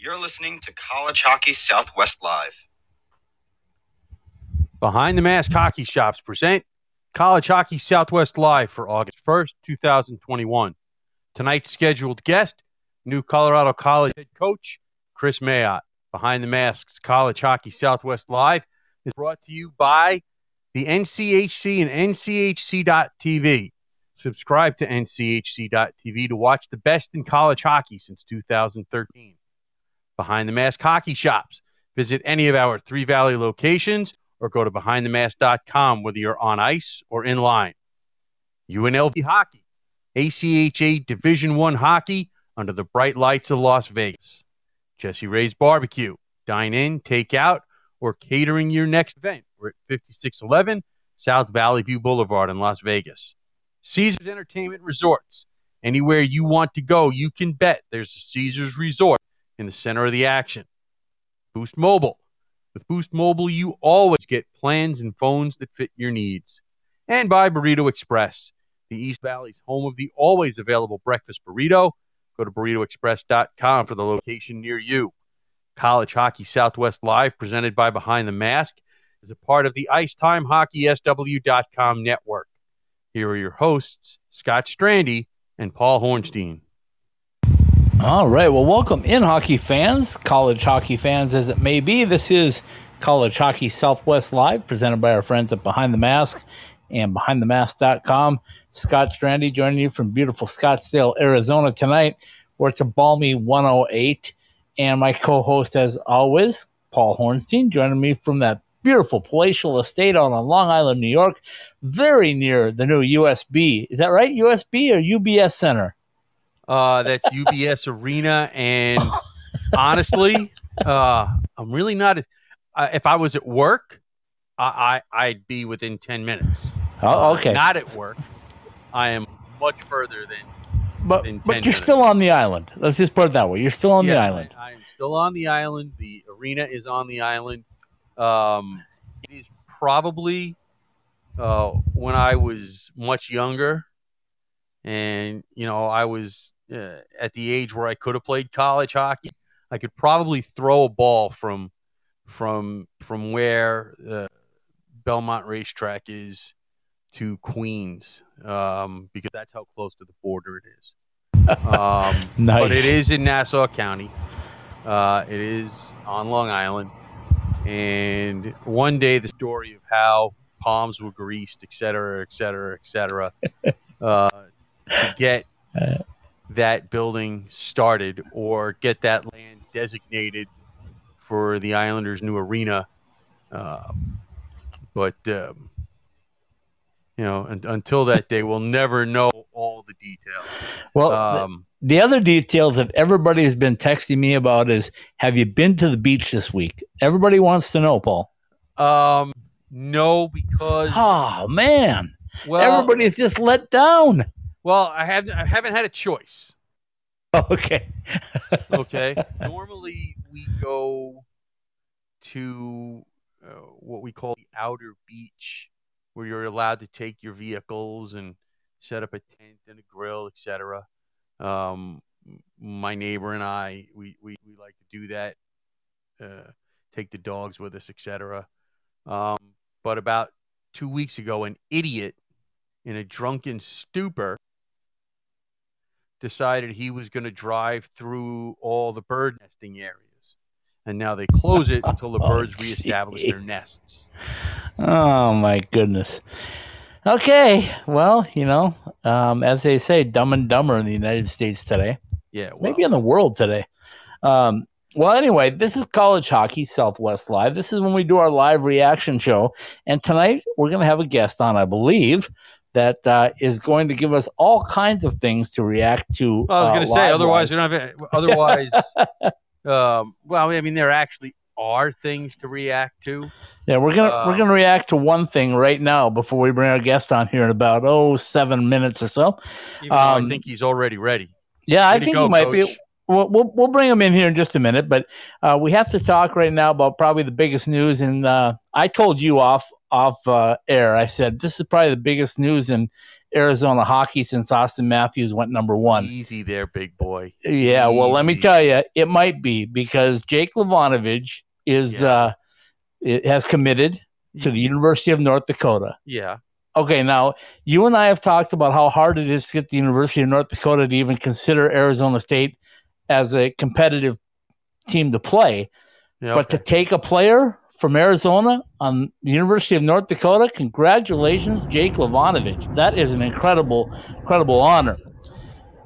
You're listening to College Hockey Southwest Live. Behind the Mask Hockey Shops present College Hockey Southwest Live for August 1st, 2021. Tonight's scheduled guest, new Colorado College head coach Kris Mayotte. Behind the Masks College Hockey Southwest Live is brought to you by the NCHC and NCHC.TV. Subscribe to NCHC.TV to watch the best in college hockey since 2013. Behind the Mask Hockey Shops. Visit any of our Three Valley locations or go to behindthemask.com whether you're on ice or in line. UNLV Hockey, ACHA Division One hockey under the bright lights of Las Vegas. Jessie Rae's Barbecue, dine in, take out, or catering your next event. We're at 5611 South Valley View Boulevard in Las Vegas. Caesars Entertainment Resorts. Anywhere you want to go, you can bet there's a Caesars Resort in the center of the action. Boost Mobile. With Boost Mobile, you always get plans and phones that fit your needs. And by Burrito Express, the East Valley's home of the always available breakfast burrito. Go to burritoexpress.com for the location near you. College Hockey Southwest Live, presented by Behind the Mask, is a part of the Icetime Hockey SW.com network. Here are your hosts, Scott Strandy and Paul Hornstein. All right. Well, welcome in, hockey fans, college hockey fans as it may be. This is College Hockey Southwest Live, presented by our friends at Behind the Mask and BehindTheMask.com. Scott Strandy joining you from beautiful Scottsdale, Arizona tonight, where it's a balmy 108. And my co host, as always, Paul Hornstein, joining me from that beautiful palatial estate on Long Island, New York, very near the new USB. Is that right? USB or UBS Center? Uh, that's UBS Arena, and honestly, uh, I'm really not. Uh, if I was at work, I, I would be within ten minutes. Oh, okay. Not at work. I am much further than. But than but you're minutes. still on the island. Let's just put it that way. You're still on Yes, the island. I, I am still on the island. The arena is on the island. Um, it is probably uh, when I was much younger, and you know I was uh, at the age where I could have played college hockey. I could probably throw a ball from from from where uh, Belmont Racetrack is to Queens, um, because that's how close to the border it is. Um, Nice. But it is in Nassau County. Uh, it is on Long Island. And one day, the story of how palms were greased, et cetera, et cetera, et cetera, uh, to get that building started or get that land designated for the Islanders' new arena. Um, but um, you know, un- until that day, we'll never know all the details. Well, the- Um, the other details that everybody has been texting me about is have you been to the beach this week? Everybody wants to know, Paul. um, no, because Oh, man. well, Everybody's just let down. Well, I haven't, I haven't had a choice. Okay. Okay, normally we go to uh, what we call the outer beach, where you're allowed to take your vehicles and set up a tent and a grill, etc. Um, my neighbor and I, we, we, we like to do that. Uh, take the dogs with us, etc. Um, but about two weeks ago, an idiot in a drunken stupor decided he was going to drive through all the bird nesting areas. And now they close it until the Oh, birds reestablish their nests. Oh, my goodness. Okay. Well, you know, um, as they say, dumb and dumber in the United States today. Yeah, well, maybe in the world today. Um, well, anyway, this is College Hockey Southwest Live. This is when we do our live reaction show. And tonight we're going to have a guest on, I believe, that uh, is going to give us all kinds of things to react to. I was uh, going to say, otherwise, we don't have, otherwise, um, well, I mean, there actually are things to react to. Yeah, we're gonna uh, we're gonna react to one thing right now before we bring our guest on here in about oh seven minutes or so. Though I Um, think he's already ready. Yeah, I think go, he might be. We'll, we'll we'll bring him in here in just a minute, but uh, we have to talk right now about probably the biggest news. And uh, I told you off off uh, air, I said this is probably the biggest news in Arizona hockey since Auston Matthews went number one. Easy there, big boy. Yeah, well, let me tell you, it might be because Jake Livanavage is Yeah. uh, has committed to the University of North Dakota. Yeah. Okay, now you and I have talked about how hard it is to get the University of North Dakota to even consider Arizona State as a competitive team to play. yeah But to take a player from Arizona on the University of North Dakota, congratulations, Jake Livanavage. That is an incredible, incredible honor.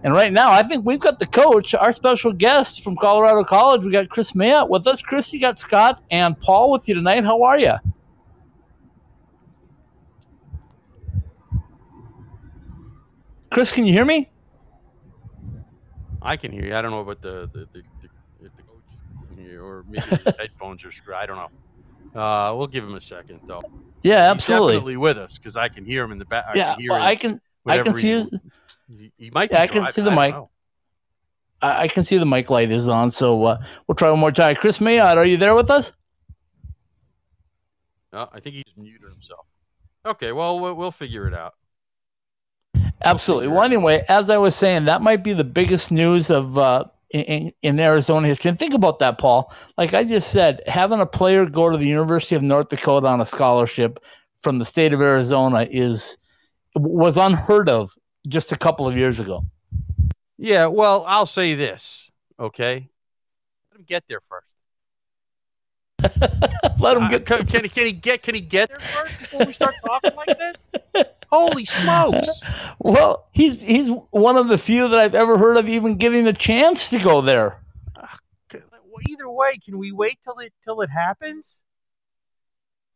And right now, I think we've got the coach, our special guest from Colorado College. We got Kris Mayotte with us. Kris, you got Scott and Paul with you tonight. How are you? Kris, can you hear me? I can hear you. I don't know about the the, the, the the coach can hear, or maybe the headphones are screwed. I don't know. Uh, we'll give him a second though. Yeah, He's absolutely. definitely with us because I can hear him in the back. Yeah, I can hear well, I can. I can see his. He, he might. Yeah, I can see the mic. know. I, I can see the mic light is on, so uh, we'll try one more time. Kris Mayotte, are you there with us? Uh, I think he's muted himself. Okay, well we'll, we'll figure it out. Absolutely. Well, anyway, as I was saying, that might be the biggest news of uh, in, in Arizona history. And think about that, Paul. Like I just said, having a player go to the University of North Dakota on a scholarship from the state of Arizona is was unheard of just a couple of years ago. Yeah, well, I'll say this. Okay, let him get there first. Let him Uh, get can, can, he- can he get can he get there first before we start talking like this? Holy smokes! Well, he's he's one of the few that I've ever heard of even getting a chance to go there. Ah, well, Either way, can we wait till it till it happens?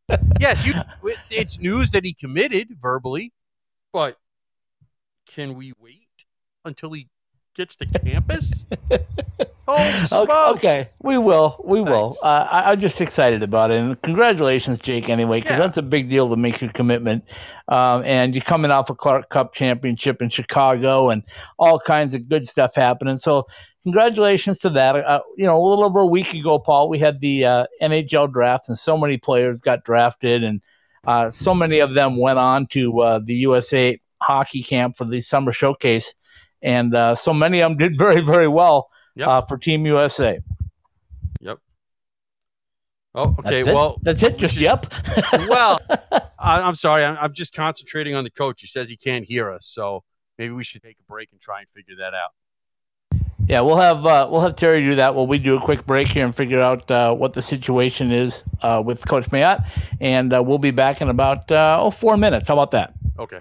yes, you. it- It's news that he committed verbally, but can we wait until he gets to campus? Holy Okay, we will, we will. Uh, I, I'm just excited about it, and congratulations, Jake. Anyway, because Yeah. that's a big deal to make your commitment. Um, and you're coming off a Clark Cup championship in Chicago, and all kinds of good stuff happening. So, congratulations to that. Uh, you know, a little over a week ago, Paul, we had the uh, NHL draft, and so many players got drafted, and uh, so many of them went on to uh, the USA hockey camp for the summer showcase, and uh, so many of them did very, very well Yep. uh, for Team USA. Yep. Oh, okay. That's well, That's it. Just yep. well, I, I'm sorry. I'm, I'm just concentrating on the coach. He says he can't hear us, so maybe we should take a break and try and figure that out. yeah, we'll have uh, we'll have Terry do that while we do a quick break here and figure out uh, what the situation is uh, with Coach Mayotte, and uh, we'll be back in about uh, oh four minutes. How about that? Okay.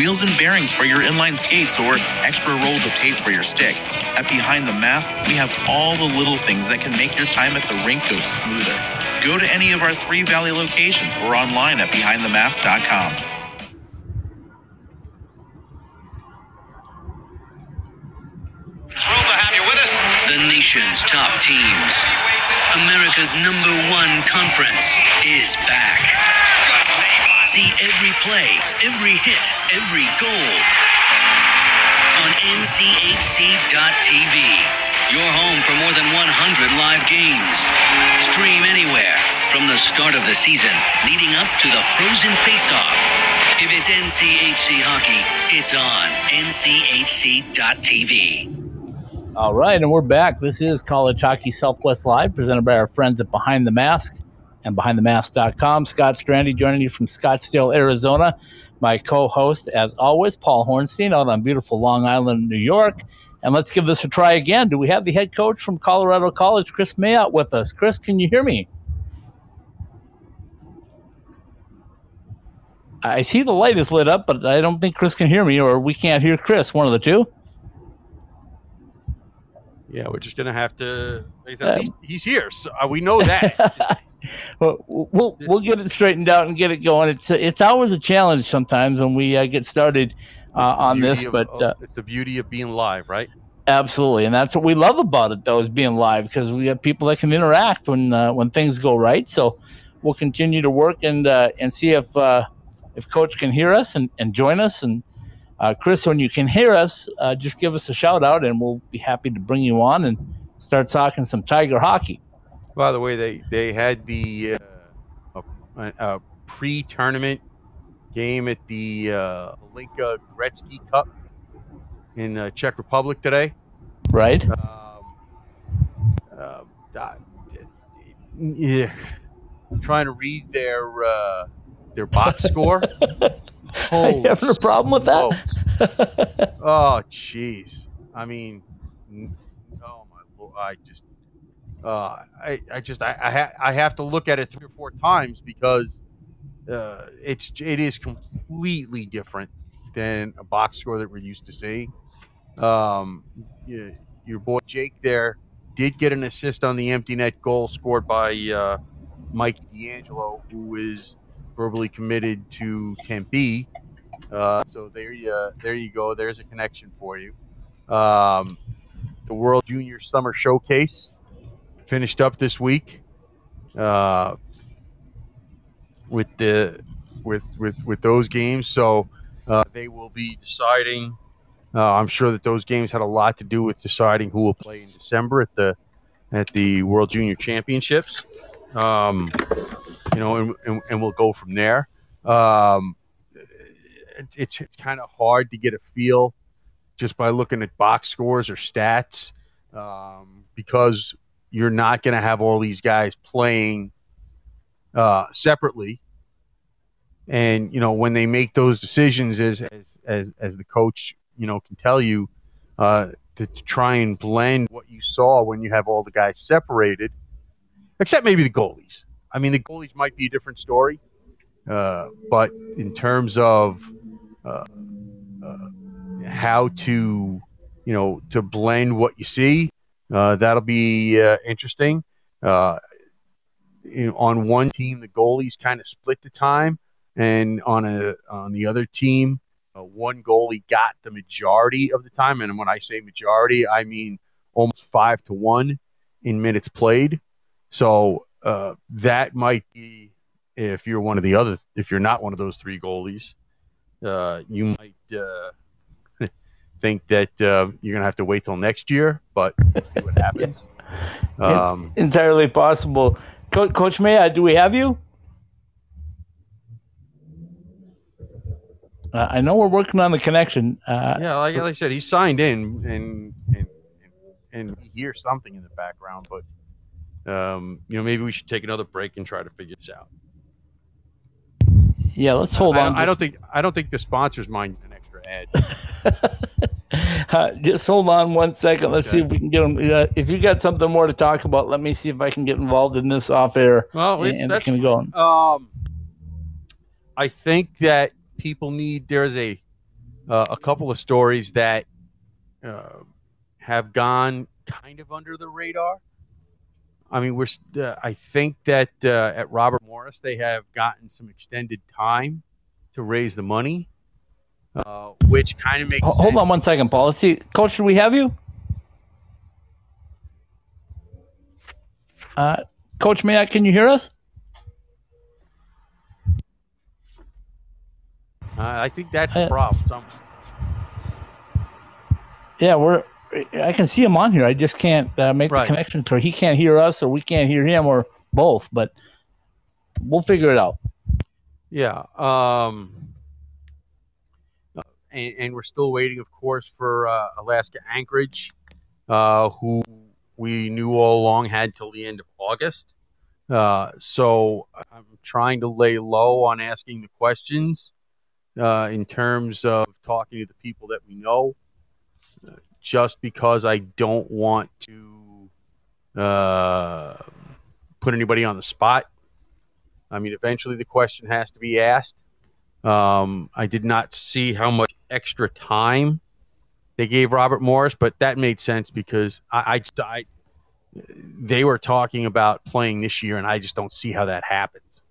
wheels and bearings for your inline skates, or extra rolls of tape for your stick, at Behind the Mask, we have all the little things that can make your time at the rink go smoother. Go to any of our three Valley locations or online at behindthemask.com. Thrilled to have you with us. The nation's top teams. America's number one conference is back. See every play, every hit, every goal on NCHC.TV. Your home for more than 100 live games. Stream anywhere from the start of the season leading up to the frozen face-off. If it's NCHC hockey, it's on NCHC.TV. All right, and we're back. This is College Hockey Southwest Live, presented by our friends at Behind the Mask and BehindTheMask.com. Scott Strandy joining you from Scottsdale, Arizona. My co-host, as always, Paul Hornstein, out on beautiful Long Island, New York. And let's give this a try again. Do we have the head coach from Colorado College, Kris Mayotte, with us? Kris, can you hear me? I see the light is lit up, but I don't think Kris can hear me, or we can't hear Kris. One of the two. Yeah, we're just gonna have to. Uh, least he's here, so uh, we know that. Well, we'll we'll get it straightened out and get it going. It's it's always a challenge sometimes when we uh, get started uh, on this, of- but uh, it's the beauty of being live, right? absolutely, and that's what we love about it, though, is being live because we have people that can interact when uh, when things go right. So we'll continue to work and uh, and see if uh, if Coach can hear us and, and join us. And uh, Kris, when you can hear us, uh, just give us a shout out, and we'll be happy to bring you on and start talking some Tiger hockey. By the way, they they had the uh, a, a pre-tournament game at the uh, Hlinka Gretzky Cup in uh, Czech Republic today. Right? Um, uh, yeah, I'm trying to read their uh, their box score. Holy having a problem with that? Oh, jeez. I mean, oh my lord! I just, uh, I, I just, I, I, ha- I have to look at it three or four times because uh, it's, it is completely different than a box score that we're used to seeing. Um, yeah, your boy Jake there did get an assist on the empty net goal scored by uh, Mike D'Angelo, who is verbally committed to Tempe. Uh, so there you there you go. There's a connection for you. Um, the World Junior Summer Showcase finished up this week uh, with the with with with those games. So uh, they will be deciding. Uh, I'm sure that those games had a lot to do with deciding who will play in December at the at the World Junior Championships. Um, you know, and, and, and we'll go from there. Um, it, it's it's kind of hard to get a feel just by looking at box scores or stats um, because you're not going to have all these guys playing uh, separately. And you know when they make those decisions, as as as, as the coach you know can tell you, uh, to, to try and blend what you saw when you have all the guys separated, except maybe the goalies. I mean, the goalies might be a different story, uh, but in terms of uh, uh, how to, you know, to blend what you see, that'll be uh, interesting. Uh, you know, on one team, the goalies kind of split the time, and on a on the other team, uh, one goalie got the majority of the time. And when I say majority, I mean almost five to one in minutes played. So uh, that might be if you're one of the other, if you're not one of those three goalies, uh, you might uh, think that uh, you're going to have to wait till next year, but see what happens. Um, Entirely possible. Co- Coach Maya, do we have you? Uh, I know we're working on the connection. Uh, yeah, like, like I said, he signed in and and and hear something in the background, but um, you know maybe we should take another break and try to figure this out. yeah, let's hold I, on. I don't think I don't think the sponsors mind an extra ad. uh, just hold on one second. Let's see if we can get them. Uh, if you got something more to talk about, let me see if I can get involved in this off air. Well, and it's, and that's can go on. Um, I think that people need. There's a uh, a couple of stories that uh, have gone kind of under the radar. I mean, we're. Uh, I think that uh, at Robert Morris they have gotten some extended time to raise the money, uh, which kind of makes. Ho- Hold sense on one second, Paul. Let's see. Coach, do we have you? Uh, Coach Maya, can you hear us? Uh, I think that's Uh, the problem. Some, Yeah, we're. I can see him on here. I just can't uh, make the connection to. He can't hear us, or we can't hear him, or both. But we'll figure it out. Yeah. Um, uh, and, and we're still waiting, of course, for uh, Alaska Anchorage, uh, who we knew all along had till the end of August. Uh, so I'm trying to lay low on asking the questions uh, in terms of talking to the people that we know, just because I don't want to uh, put anybody on the spot. I mean, eventually the question has to be asked. Um, I did not see how much extra time they gave Robert Morris, but that made sense because I, I, I they were talking about playing this year, and I just don't see how that happens.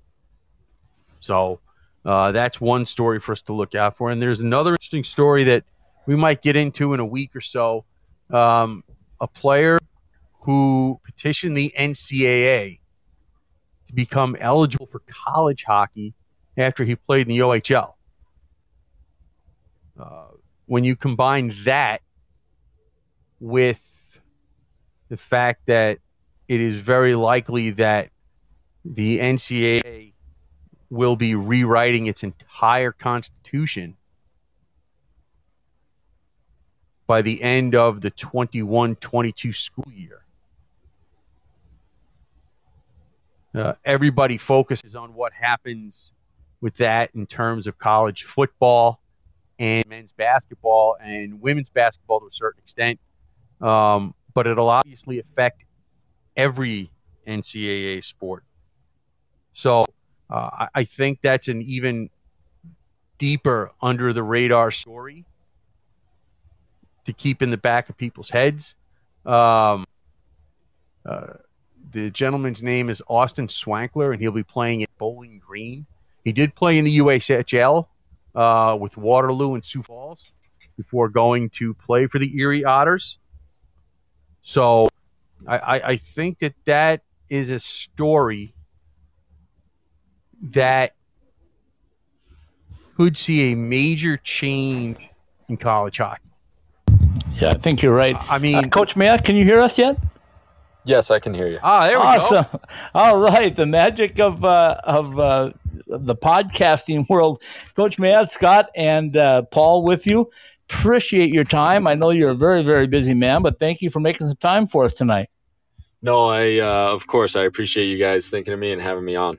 So, Uh, that's one story for us to look out for. And there's another interesting story that we might get into in a week or so. Um, a player who petitioned the NCAA to become eligible for college hockey after he played in the OHL. When you combine that with the fact that it is very likely that the NCAA will be rewriting its entire constitution by the end of the 21 22 school year. Uh, everybody focuses on what happens with that in terms of college football and men's basketball and women's basketball to a certain extent. Um, but it'll obviously affect every NCAA sport. So uh, I, think that's an even deeper under the radar story to keep in the back of people's heads. Um, uh, the gentleman's name is Austin Swankler, and he'll be playing at Bowling Green. He did play in the USHL uh, with Waterloo and Sioux Falls before going to play for the Erie Otters. So I, I, I think that that is a story that could see a major change in college hockey. Yeah, I think you're right. I mean, Uh, Coach Matt, can you hear us yet? Yes, I can hear you. ah, there we go. awesome. All right, the magic of uh, of uh, the podcasting world. Coach Matt, Scott, and uh, Paul with you. Appreciate your time. I know you're a very very busy man, but thank you for making some time for us tonight. No, I uh, of course I appreciate you guys thinking of me and having me on.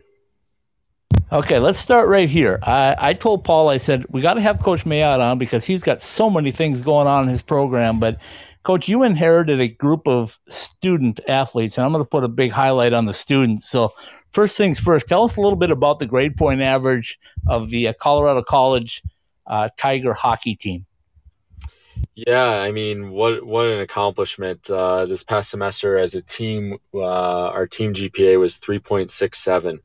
Okay, let's start right here. I, I told Paul, I said, we got to have Coach Mayotte on because he's got so many things going on in his program. But, Coach, you inherited a group of student athletes, and I'm going to put a big highlight on the students. So, first things first, tell us a little bit about the grade point average of the uh, Colorado College uh, Tiger hockey team. Yeah, I mean, what what an accomplishment! Uh, this past semester, as a team, uh, our team GPA was three point six seven,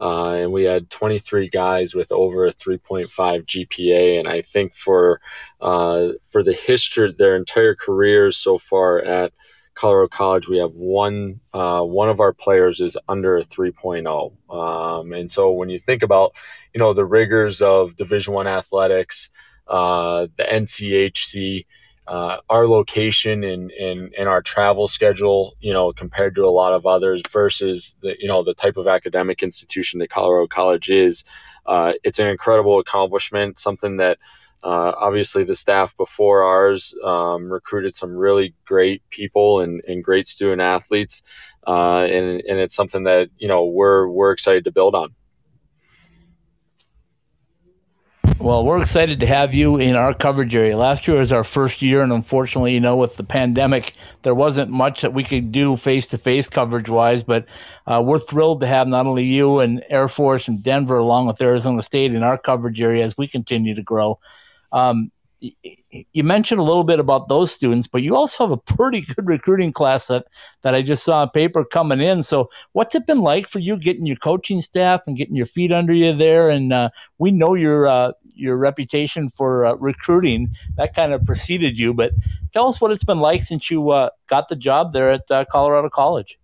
uh, and we had twenty three guys with over a three point five GPA. And I think for uh, for the history, their entire careers so far at Colorado College, we have one uh, one of our players is under a 3.0. Um, and so when you think about you know the rigors of Division One athletics uh, the NCHC, uh, our location and, and, and our travel schedule, you know, compared to a lot of others versus the, you know, the type of academic institution that Colorado College is, uh, it's an incredible accomplishment, something that uh, obviously the staff before ours um, recruited some really great people and, and great student athletes. Uh, and, and it's something that, you know, we're, we're excited to build on. Well, we're excited to have you in our coverage area. Last year was our first year, and unfortunately, you know, with the pandemic, there wasn't much that we could do face to face coverage wise. But uh, we're thrilled to have not only you and Air Force and Denver, along with Arizona State, in our coverage area as we continue to grow. Um, you mentioned a little bit about those students, but you also have a pretty good recruiting class that, that I just saw a paper coming in. So, what's it been like for you getting your coaching staff and getting your feet under you there? And uh, we know your uh, your reputation for uh, recruiting that kind of preceded you, but tell us what it's been like since you uh, got the job there at uh, Colorado College.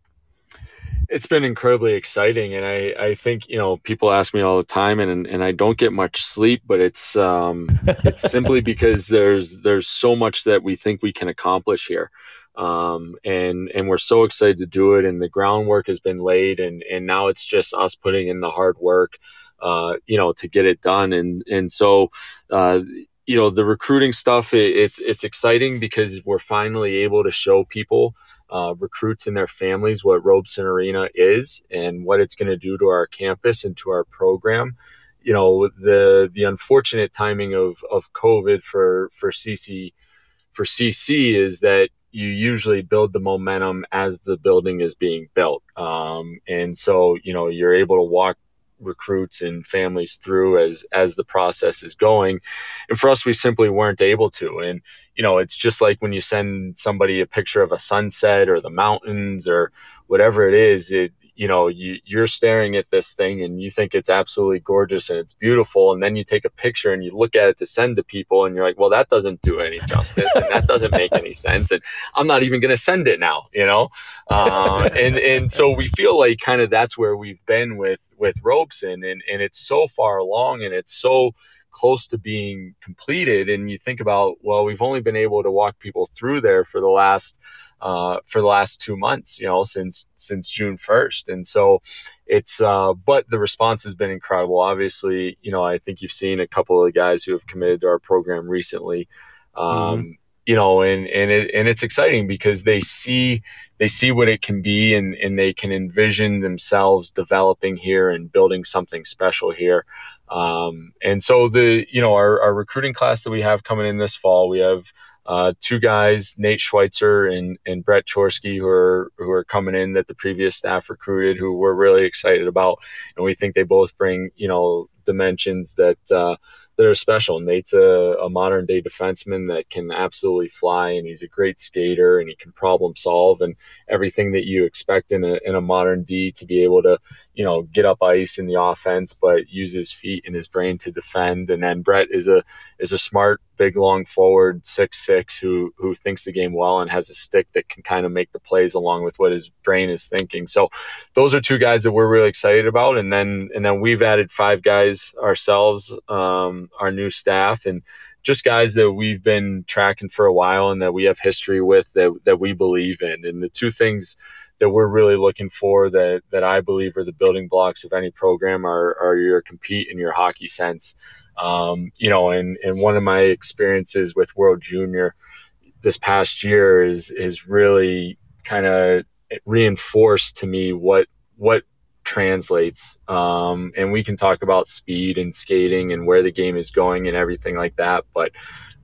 It's been incredibly exciting, and I, I think you know people ask me all the time, and and I don't get much sleep, but it's um, it's simply because there's there's so much that we think we can accomplish here, um, and and we're so excited to do it, and the groundwork has been laid, and and now it's just us putting in the hard work, uh, you know, to get it done, and and so. Uh, you know the recruiting stuff it, it's it's exciting because we're finally able to show people uh, recruits and their families what Robson Arena is and what it's going to do to our campus and to our program. You know the the unfortunate timing of of COVID for for CC for CC is that you usually build the momentum as the building is being built, um, and so you know you're able to walk recruits and families through as as the process is going. And for us we simply weren't able to. And you know it's just like when you send somebody a picture of a sunset or the mountains or whatever it is it you know you, you're staring at this thing and you think it's absolutely gorgeous and it's beautiful and then you take a picture and you look at it to send to people and you're like well that doesn't do any justice and that doesn't make any sense and i'm not even going to send it now you know? Uh, and and so we feel like kind of that's where we've been with with robson and and it's so far along and it's so close to being completed and you think about well we've only been able to walk people through there for the last uh, for the last two months, you know, since since June first, and so it's. Uh, but the response has been incredible. Obviously, you know, I think you've seen a couple of guys who have committed to our program recently. Um, mm-hmm. You know, and and it and it's exciting because they see they see what it can be, and and they can envision themselves developing here and building something special here. Um, and so the you know our, our recruiting class that we have coming in this fall, we have uh, two guys, Nate Schweitzer and, and Brett Chorske, who are who are coming in that the previous staff recruited, who we're really excited about, and we think they both bring you know dimensions that uh, that are special. Nate's a, a, modern day defenseman that can absolutely fly, and he's a great skater, and he can problem solve, and everything that you expect in a in a modern D to be able to, you know, get up ice in the offense, but use his feet and his brain to defend. And then Brett is a is a smart, big, long forward, six six, who who thinks the game well and has a stick that can kind of make the plays along with what his brain is thinking. So, those are two guys that we're really excited about, and then and then we've added five guys ourselves. Um, our new staff and just guys that we've been tracking for a while and that we have history with that, that we believe in. And the two things that we're really looking for that, that I believe are the building blocks of any program are, are your compete and your hockey sense. Um, you know, and, and one of my experiences with World Junior this past year is, is really kind of reinforced to me what, what translates. Um, and we can talk about speed and skating and where the game is going and everything like that. But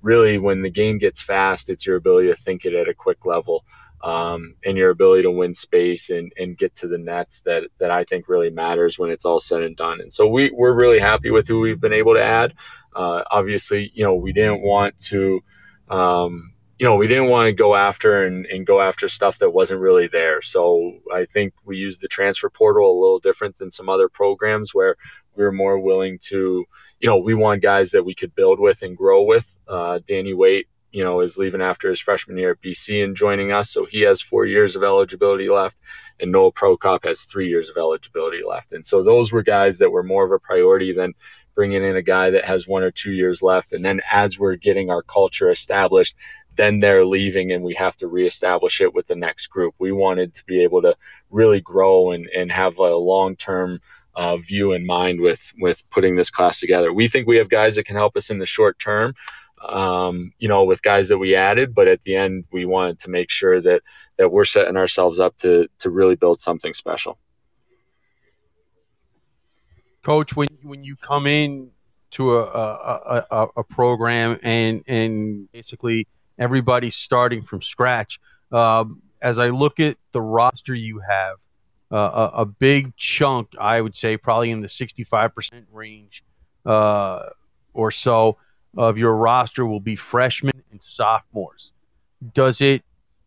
really, when the game gets fast, it's your ability to think it at a quick level. Um, and your ability to win space and, and get to the nets that, that I think really matters when it's all said and done. And so we, we're really happy with who we've been able to add. Uh, obviously, you know, we didn't want to, um, you know, we didn't want to go after and, and go after stuff that wasn't really there. So I think we used the transfer portal a little different than some other programs where we were more willing to, you know, we want guys that we could build with and grow with. Uh, Danny Weight, you know, is leaving after his freshman year at BC and joining us. So he has four years of eligibility left, and Noah Prokop has three years of eligibility left. And so those were guys that were more of a priority than bringing in a guy that has one or two years left. And then as we're getting our culture established, then they're leaving and we have to reestablish it with the next group. We wanted to be able to really grow and, and have a long term uh, view in mind with with putting this class together. We think we have guys that can help us in the short term, um, you know, with guys that we added, but at the end we wanted to make sure that that we're setting ourselves up to to really build something special. Coach, when when you come in to a a, a, a program and and basically everybody's starting from scratch. Um, as I look at the roster you have, uh, a, a, big chunk, I would say, probably in the 65% range uh, or so of your roster will be freshmen and sophomores. Does it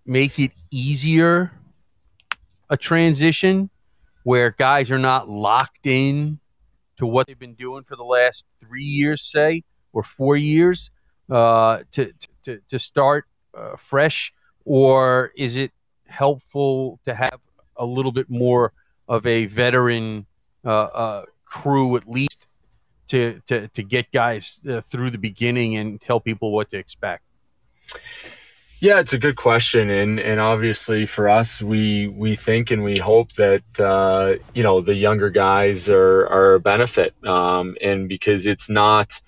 make it easier a transition where guys are not locked in to what they've been doing for the last three years, say, or four years, uh, to, to to, start uh, fresh, or is it helpful to have a little bit more of a veteran uh, uh, crew at least to, to, to get guys uh, through the beginning and tell people what to expect? Yeah, it's a good question, and and obviously for us, we we think and we hope that uh, you know the younger guys are are a benefit, um, and because it's not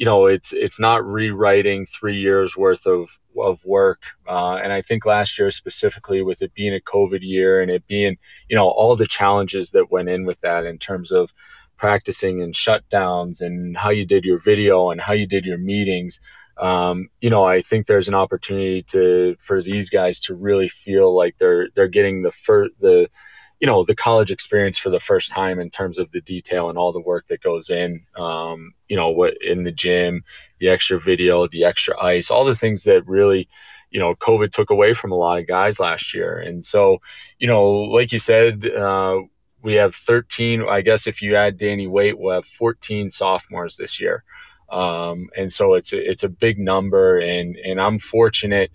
you know it's it's not rewriting three years worth of of work uh, and i think last year specifically with it being a covid year and it being you know all the challenges that went in with that in terms of practicing and shutdowns and how you did your video and how you did your meetings um, you know i think there's an opportunity to for these guys to really feel like they're they're getting the first the you know the college experience for the first time in terms of the detail and all the work that goes in um, you know what in the gym the extra video the extra ice all the things that really you know covid took away from a lot of guys last year and so you know like you said uh, we have 13. I guess if you add Danny Weight, we'll have 14 sophomores this year. Um, and so it's a, it's a big number, and and I'm fortunate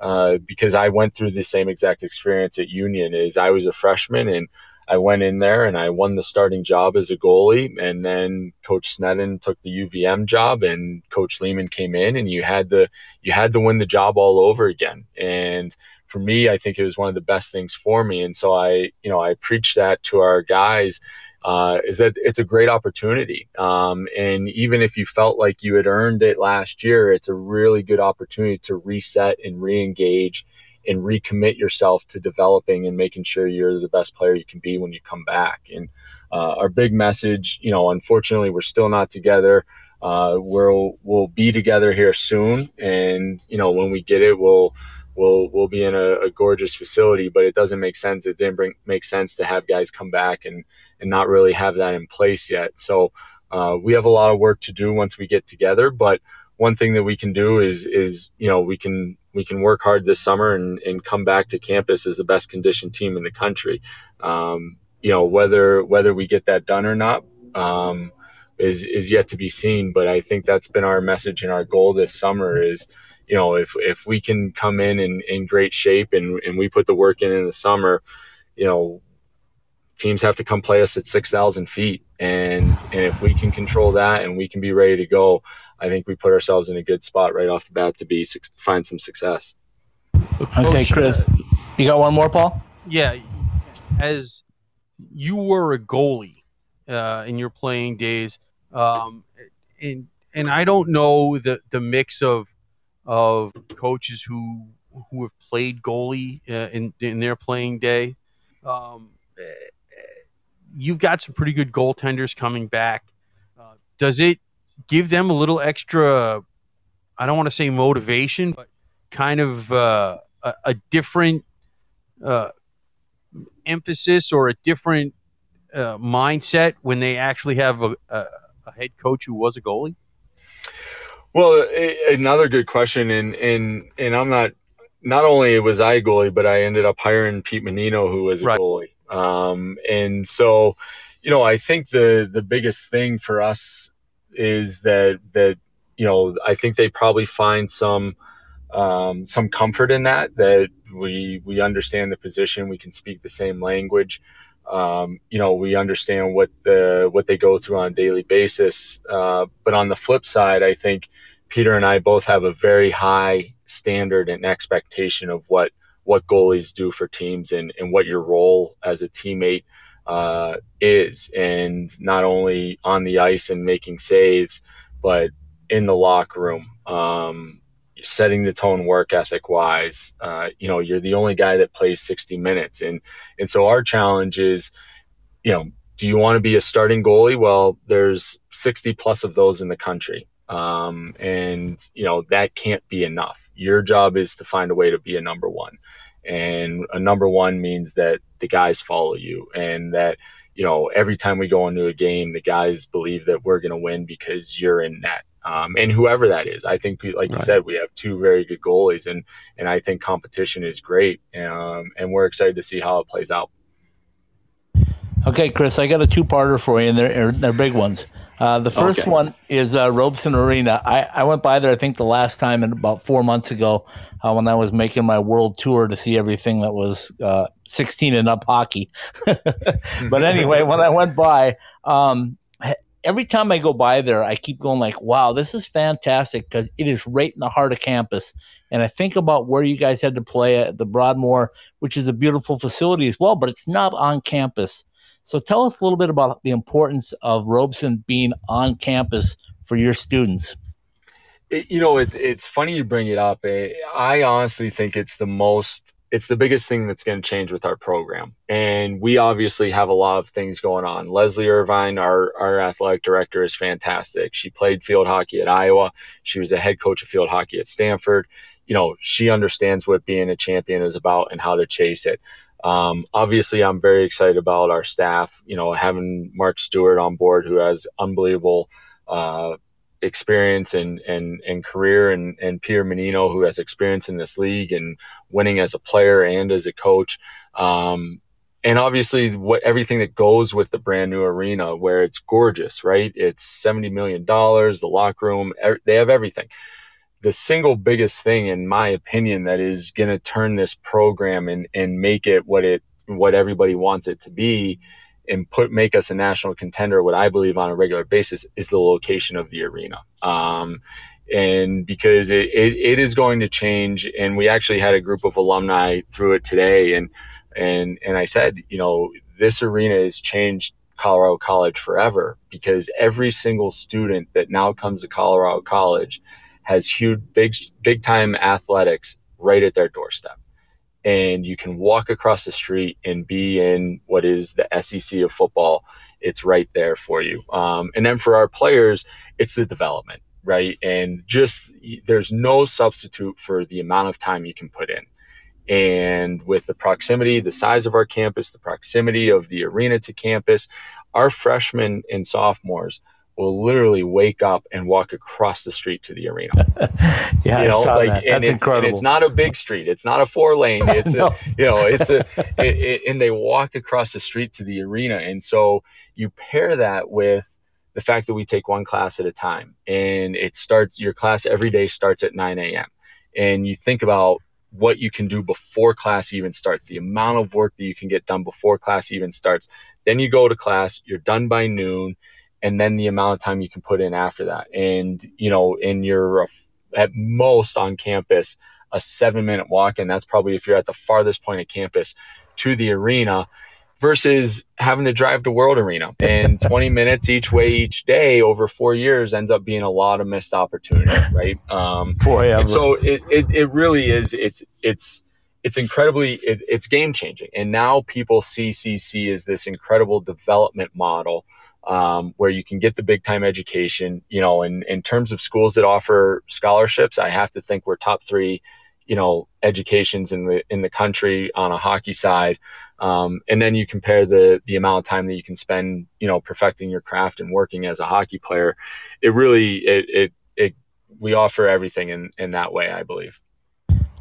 uh, because I went through the same exact experience at Union. Is I was a freshman and I went in there and I won the starting job as a goalie, and then Coach Sneddon took the UVM job, and Coach Leaman came in, and you had the you had to win the job all over again. And for me, I think it was one of the best things for me, and so I you know I preached that to our guys. Uh, is that it's a great opportunity. Um, and even if you felt like you had earned it last year, it's a really good opportunity to reset and re-engage and recommit yourself to developing and making sure you're the best player you can be when you come back. And uh, our big message, you know, unfortunately, we're still not together. Uh, we'll we'll be together here soon, and you know, when we get it, we'll we'll we'll be in a, a gorgeous facility. But it doesn't make sense. It didn't bring, make sense to have guys come back and and not really have that in place yet. So uh, we have a lot of work to do once we get together, but one thing that we can do is is you know we can we can work hard this summer and, and come back to campus as the best conditioned team in the country. Um, you know whether whether we get that done or not um, is is yet to be seen. But I think that's been our message and our goal this summer is you know if if we can come in in, in great shape and, and we put the work in in the summer, you know teams have to come play us at 6,000 feet. And, and if we can control that and we can be ready to go, I think we put ourselves in a good spot right off the bat to be find some success. Okay, Kris, you got one more, Paul? Yeah, as you were a goalie uh, in your playing days, um, and and I don't know the the mix of of coaches who who have played goalie uh, in in their playing day. Um, you've got some pretty good goaltenders coming back. Uh, does it give them a little extra? I don't want to say motivation, but kind of uh, a, a, different uh, emphasis or a different uh, mindset when they actually have a, a, a, head coach who was a goalie? Well, a, another good question, and and and I'm not. Not only was I a goalie, but I ended up hiring Pete Mannino, who was a right. goalie. Um, and so, you know, I think the the biggest thing for us is that that you know I think they probably find some um, some comfort in that that we we understand the position, we can speak the same language. Um, you know, we understand what the what they go through on a daily basis. Uh, but on the flip side, I think Peter and I both have a very high standard and expectation of what what goalies do for teams and, and what your role as a teammate uh, is. And not only on the ice and making saves, but in the locker room, um, setting the tone work ethic wise. Uh, you know, you're the only guy that plays 60 minutes. And, and so our challenge is, you know, do you want to be a starting goalie? Well, there's 60 plus of those in the country. Um, and you know that can't be enough. Your job is to find a way to be a number one, and a number one means that the guys follow you, and that you know every time we go into a game, the guys believe that we're going to win because you're in net. Um, and whoever that is, I think, like you said, we have two very good goalies, and and I think competition is great, um, and we're excited to see how it plays out. Okay, Kris, I got a two-parter for you, and they're they're big ones. Uh, the first okay. one is uh, Robson Arena. I, I went by there, I think, the last time in about four months ago uh, when I was making my world tour to see everything that was uh, 16 and up hockey. but anyway, when I went by, um, every time I go by there, I keep going like, wow, this is fantastic because it is right in the heart of campus. And I think about where you guys had to play at the Broadmoor, which is a beautiful facility as well, but it's not on campus. So tell us a little bit about the importance of Robson being on campus for your students. It, you know, it, it's funny you bring it up. Eh, I honestly think it's the most, it's the biggest thing that's going to change with our program. And we obviously have a lot of things going on. Leslie Irvine, our, our athletic director, is fantastic. She played field hockey at Iowa. She was a head coach of field hockey at Stanford. You know, she understands what being a champion is about and how to chase it. Um, obviously, I'm very excited about our staff. You know, having Mark Stuart on board, who has unbelievable uh, experience and and and career, and and Pierre Mannino, who has experience in this league and winning as a player and as a coach. Um, and obviously what everything that goes with the brand new arena where it's gorgeous right it's 70 million dollars the locker room er, they have everything the single biggest thing in my opinion that is going to turn this program and and make it what it what everybody wants it to be and put make us a national contender what i believe on a regular basis is the location of the arena. Um, and because it, it, it is going to change and we actually had a group of alumni through it today and and and i said you know this arena has changed colorado college forever because every single student that now comes to colorado college has huge big big time athletics right at their doorstep and you can walk across the street and be in what is the sec of football it's right there for you um, and then for our players it's the development right? And just there's no substitute for the amount of time you can put in. And with the proximity, the size of our campus, the proximity of the arena to campus, our freshmen and sophomores will literally wake up and walk across the street to the arena. yeah, you know, like, that. and it's, incredible. And it's not a big street. It's not a four lane. It's no. a, you know, it's a, it, it, and they walk across the street to the arena. And so you pair that with the fact that we take one class at a time and it starts your class every day starts at 9 a.m and you think about what you can do before class even starts the amount of work that you can get done before class even starts then you go to class you're done by noon and then the amount of time you can put in after that and you know in your at most on campus a seven minute walk and that's probably if you're at the farthest point of campus to the arena versus having to drive to World Arena. And 20 minutes each way each day over four years ends up being a lot of missed opportunity, right? Um, Boy, so it, it, it really is, it's, it's, it's incredibly, it, it's game changing. And now people see CC as this incredible development model um, where you can get the big time education, you know, in, in terms of schools that offer scholarships, I have to think we're top three you know educations in the in the country on a hockey side. Um, and then you compare the the amount of time that you can spend you know perfecting your craft and working as a hockey player it really it it, it we offer everything in in that way i believe.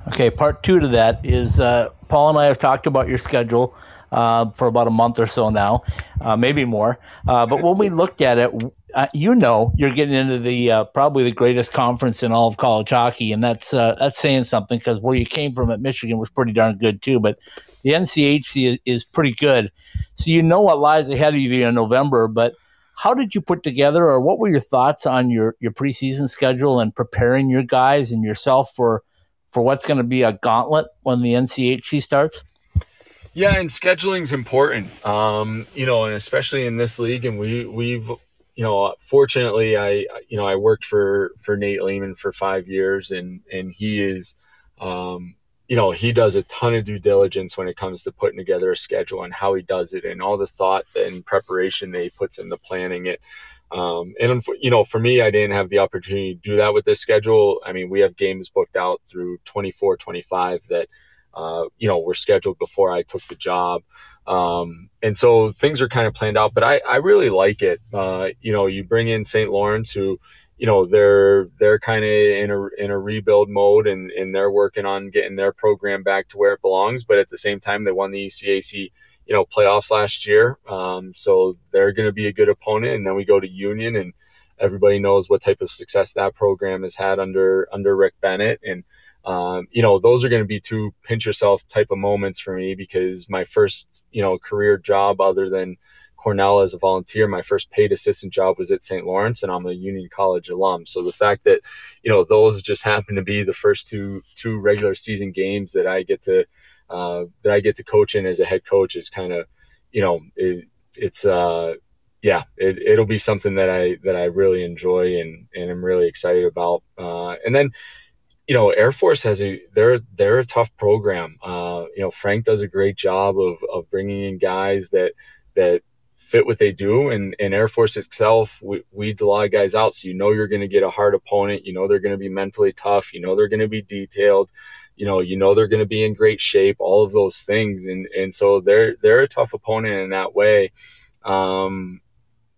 Okay part two to that is uh, paul and i have talked about your schedule uh, for about a month or so now, uh, maybe more. Uh, but when we looked at it, uh, you know, you're getting into the uh, probably the greatest conference in all of college hockey, and that's that's saying something because where you came from at Michigan was pretty darn good too. But the NCHC is, is pretty good, so you know what lies ahead of you in November. But how did you put together, or what were your thoughts on your your preseason schedule and preparing your guys and yourself for for what's going to be a gauntlet when the NCHC starts? Yeah, and scheduling is important. Um, you know, and especially in this league, and we we've you know, fortunately, I you know I worked for for Nate Leaman for five years, and and he is, um, you know, he does a ton of due diligence when it comes to putting together a schedule and how he does it, and all the thought and preparation that he puts into planning it. Um, and you know, for me, I didn't have the opportunity to do that with this schedule. I mean, we have games booked out through 24, 25 that uh, you know, were scheduled before I took the job. Um, and so things are kind of planned out, but I, I really like it. Uh, you know, you bring in St. Lawrence who, you know, they're, they're kind of in a, in a rebuild mode and, and they're working on getting their program back to where it belongs. But at the same time, they won the ECAC, you know, playoffs last year. Um, so they're going to be a good opponent. And then we go to Union and everybody knows what type of success that program has had under, under Rick Bennett. And, um, you know, those are going to be two pinch yourself type of moments for me because my first, you know, career job other than Cornell as a volunteer, my first paid assistant job was at St. Lawrence and I'm a Union College alum. So the fact that, you know, those just happen to be the first two, two regular season games that I get to, uh, that I get to coach in as a head coach is kind of, you know, it, it's, uh, yeah, it, it'll be something that I, that I really enjoy and, and I'm really excited about. Uh, and then, you know, Air Force has a they're they're a tough program. Uh, you know, Frank does a great job of of bringing in guys that that fit what they do, and and Air Force itself weeds a lot of guys out. So you know you're going to get a hard opponent. You know they're going to be mentally tough. You know they're going to be detailed. You know you know they're going to be in great shape. All of those things, and and so they're they're a tough opponent in that way. Um,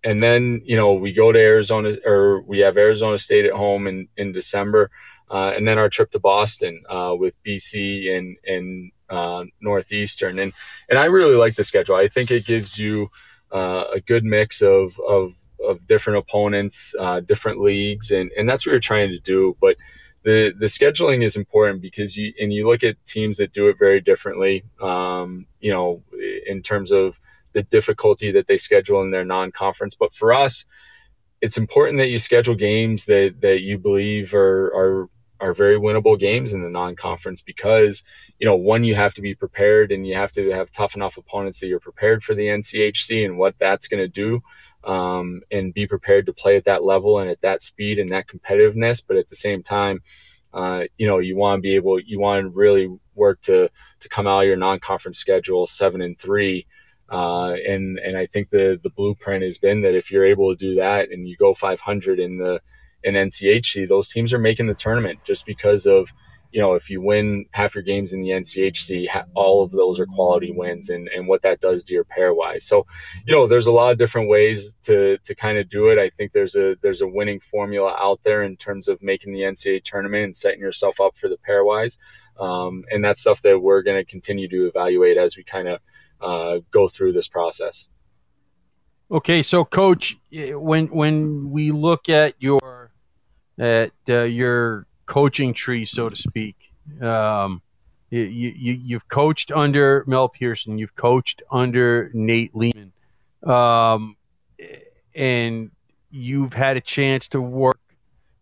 and then you know we go to Arizona or we have Arizona State at home in in December. Uh, and then our trip to Boston uh, with BC and and uh, Northeastern, and and I really like the schedule. I think it gives you uh, a good mix of of of different opponents, uh, different leagues, and and that's what you're trying to do. But the the scheduling is important because you and you look at teams that do it very differently. Um, you know, in terms of the difficulty that they schedule in their non-conference. But for us, it's important that you schedule games that that you believe are are are very winnable games in the non-conference because you know one you have to be prepared and you have to have tough enough opponents that you're prepared for the NCHC and what that's going to do um, and be prepared to play at that level and at that speed and that competitiveness. But at the same time uh, you know you want to be able you want to really work to to come out of your non-conference schedule seven and three uh, and and I think the the blueprint has been that if you're able to do that and you go 500 in the in NCHC, those teams are making the tournament just because of you know if you win half your games in the NCHC, all of those are quality wins, and and what that does to your pairwise. So you know there's a lot of different ways to to kind of do it. I think there's a there's a winning formula out there in terms of making the NCAA tournament and setting yourself up for the pairwise. Um, and that's stuff that we're going to continue to evaluate as we kind of uh, go through this process. Okay, so coach, when when we look at your at uh, your coaching tree, so to speak, um, you, you you've coached under Mel Pearson, you've coached under Nate Leaman, um, and you've had a chance to work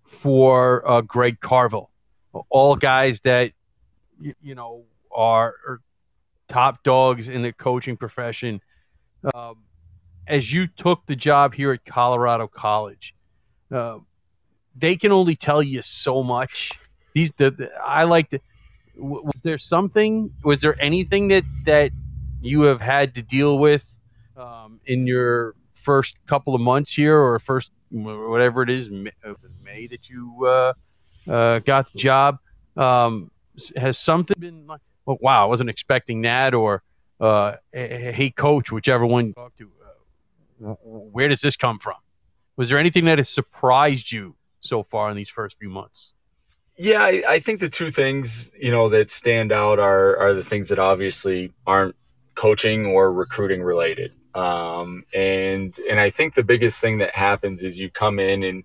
for uh, Greg Carvel, all guys that you, you know are, are top dogs in the coaching profession. Um, as you took the job here at Colorado College, uh, they can only tell you so much. These, the, the, I like to. Was there something? Was there anything that that you have had to deal with um, in your first couple of months here, or first whatever it is, May, May that you uh, uh, got the job? Um, has something been like? well, wow, I wasn't expecting that, or uh, hey, coach, whichever one you talk to, uh, where does this come from? Was there anything that has surprised you so far in these first few months? Yeah, I, I think the two things you know that stand out are are the things that obviously aren't coaching or recruiting related. Um, and and I think the biggest thing that happens is you come in and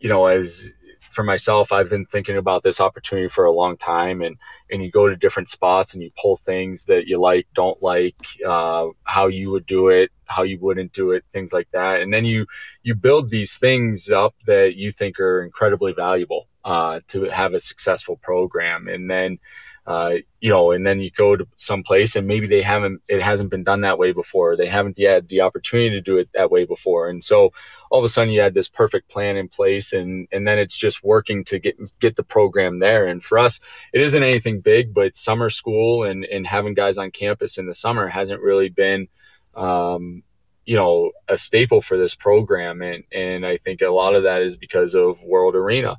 you know as for myself, I've been thinking about this opportunity for a long time, and and you go to different spots and you pull things that you like, don't like, uh, how you would do it, how you wouldn't do it, things like that, and then you you build these things up that you think are incredibly valuable uh, to have a successful program, and then uh, you know, and then you go to some place and maybe they haven't, it hasn't been done that way before. They haven't had the opportunity to do it that way before. And so all of a sudden you had this perfect plan in place and, and then it's just working to get, get the program there. And for us, it isn't anything big, but summer school and, and having guys on campus in the summer hasn't really been, um, you know, a staple for this program. And, and I think a lot of that is because of World Arena.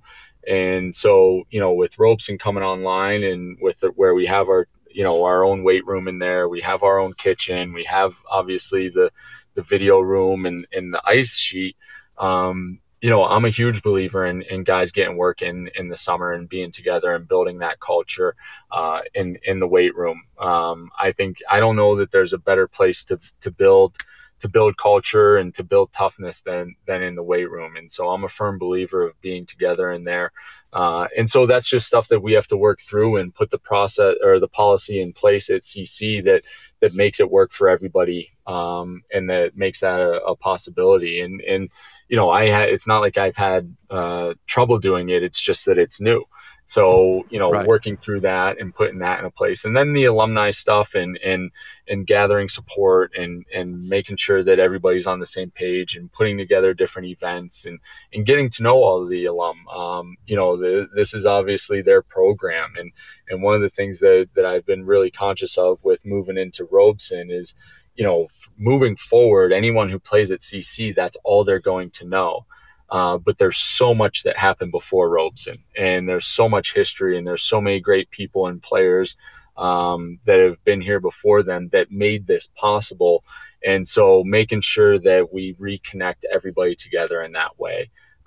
And so, you know, with Robson coming online and with the, where we have our, you know, our own weight room in there, we have our own kitchen, we have obviously the, the video room and, and the ice sheet. Um, you know, I'm a huge believer in, in guys getting work in, in the summer and being together and building that culture uh, in, in the weight room. Um, I think, I don't know that there's a better place to, to build to build culture and to build toughness than than in the weight room. And so I'm a firm believer of being together in there. Uh, and so that's just stuff that we have to work through and put the process or the policy in place at CC that that makes it work for everybody um, and that makes that a, a, possibility. And and you know, I had it's not like I've had uh, trouble doing it. It's just that it's new. So, you know, right. working through that and putting that in a place. And then the alumni stuff and and and gathering support and and making sure that everybody's on the same page and putting together different events and and getting to know all of the alum. Um, you know, the, this is obviously their program and and one of the things that that I've been really conscious of with moving into Robson is you know, moving forward, anyone who plays at CC, that's all they're going to know. Uh, but there's so much that happened before Robson, and there's so much history, and there's so many great people and players um, that have been here before them that made this possible. And so, making sure that we reconnect everybody together in that way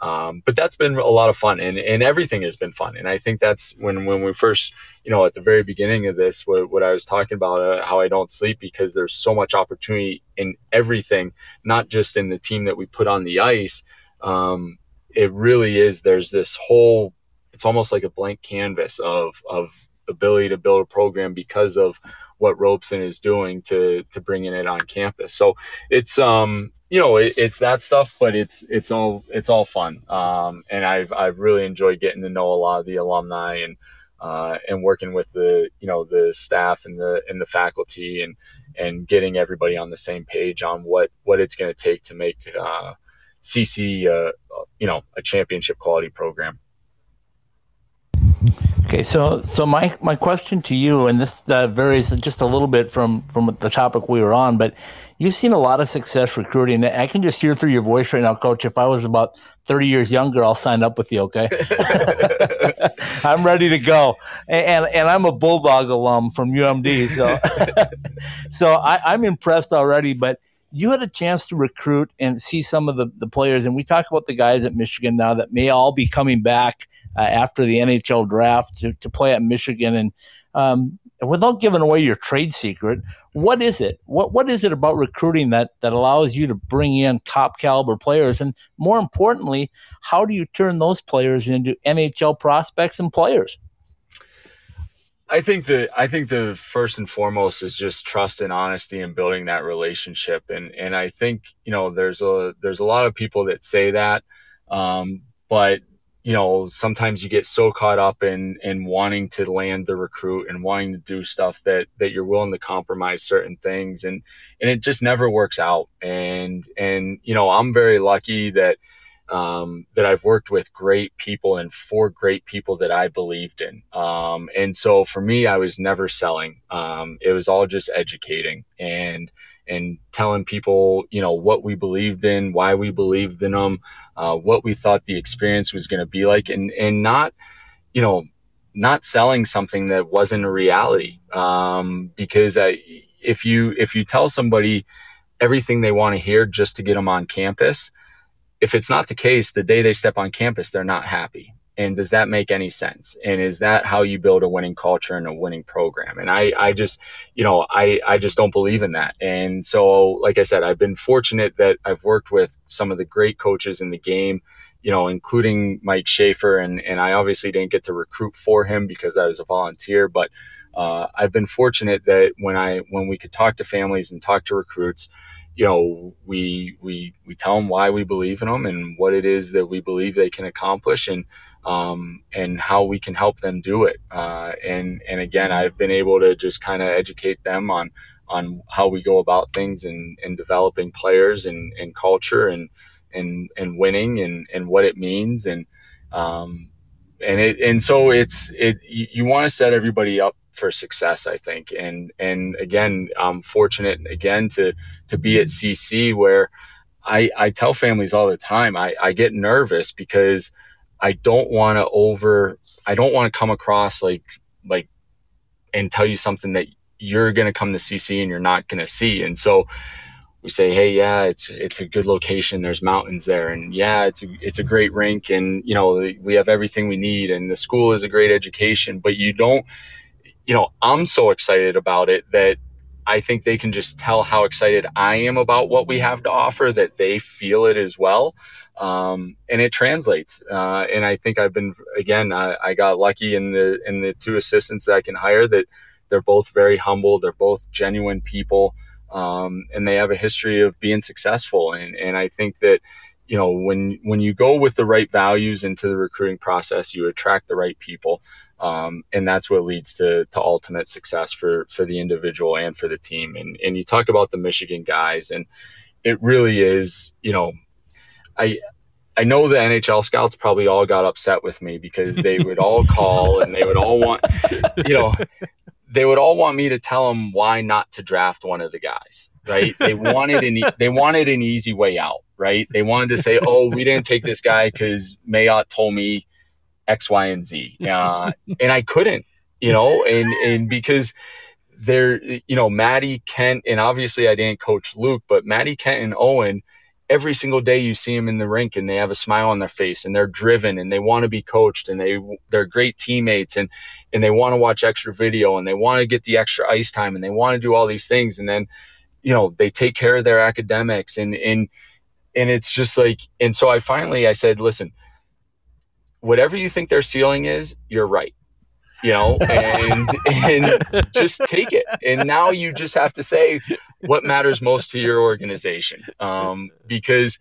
Um, but that's been a lot of fun, and, and everything has been fun. And I think that's when when we first, you know, at the very beginning of this, what, what I was talking about, uh, how I don't sleep because there's so much opportunity in everything, not just in the team that we put on the ice. Um, it really is. There's this whole. It's almost like a blank canvas of of ability to build a program because of what Robson is doing to to bringing it on campus. So it's um you know it, it's that stuff, but it's it's all it's all fun. Um, and I've I've really enjoyed getting to know a lot of the alumni and uh, and working with the you know the staff and the and the faculty and and getting everybody on the same page on what what it's going to take to make uh, CC uh, you know a championship quality program. Okay, so so my my question to you, and this uh, varies just a little bit from from the topic we were on, but you've seen a lot of success recruiting. I can just hear through your voice right now, Coach. If I was about thirty years younger, I'll sign up with you. Okay, I'm ready to go, and and I'm a Bulldog alum from UMD, so so I, I'm impressed already. But you had a chance to recruit and see some of the the players, and we talk about the guys at Michigan now that may all be coming back uh, after the NHL draft to, to play at Michigan. And um, without giving away your trade secret, what is it? What what is it about recruiting that that allows you to bring in top caliber players? And more importantly, how do you turn those players into NHL prospects and players? I think the I think the first and foremost is just trust and honesty and building that relationship. And and I think you know there's a there's a lot of people that say that, um, but you know, sometimes you get so caught up in in wanting to land the recruit and wanting to do stuff that that you're willing to compromise certain things and and it just never works out. And and you know, I'm very lucky that um, that I've worked with great people and for great people that I believed in. Um, and so for me, I was never selling. Um, it was all just educating and and telling people, you know, what we believed in, why we believed in them, uh, what we thought the experience was going to be like, and and not, you know, not selling something that wasn't a reality. Um, because I, if you if you tell somebody everything they want to hear just to get them on campus, if it's not the case, the day they step on campus, they're not happy. And does that make any sense? And is that how you build a winning culture and a winning program? And i i just you know i i just don't believe in that. And so like i said i've been fortunate that i've worked with some of the great coaches in the game you know including mike schafer. And and i obviously didn't get to recruit for him because i was a volunteer. But uh, i've been fortunate that when i when we could talk to families and talk to recruits you know we we we tell them why we believe in them and what it is that we believe they can accomplish and um, and how we can help them do it. Uh, and and again, I've been able to just kind of educate them on on how we go about things and, and developing players and, and culture and and and winning and, and what it means and um, and it and so it's it you, you want to set everybody up for success I think and and again I'm fortunate again to to be at CC where I, I tell families all the time I, I get nervous because I don't want to over I don't want to come across like like and tell you something that you're going to come to CC and you're not going to see. And so we say, "Hey, yeah, it's it's a good location. There's mountains there, and yeah, it's a it's a great rink, and you know we have everything we need, and the school is a great education." But you don't, you know, I'm so excited about it that I think they can just tell how excited I am about what we have to offer that they feel it as well um, and it translates. Uh, and I think I've been again, I, I, got lucky in the in the two assistants that I can hire that they're both very humble, they're both genuine people, um, and they have a history of being successful. And and I think that you know when when you go with the right values into the recruiting process, you attract the right people. Um, and that's what leads to, to ultimate success for for the individual and for the team. And and you talk about the Michigan guys, and it really is, you know, I I know the NHL scouts probably all got upset with me because they would all call and they would all want, you know, they would all want me to tell them why not to draft one of the guys, right? They wanted an they wanted an easy way out, right? They wanted to say, "Oh, we didn't take this guy because Mayotte told me X, Y, and Z," uh, and I couldn't, you know, and and because they're, you know, Matty Kent, and obviously I didn't coach Luke, but Matty Kent and Owen every single day you see them in the rink and they have a smile on their face and they're driven and they want to be coached and they they're great teammates and and they want to watch extra video and they want to get the extra ice time and they want to do all these things and then you know they take care of their academics and and and it's just like and so I finally I said listen whatever you think their ceiling is you're right. You know and and just take it. And now you just have to say what matters most to your organization um, because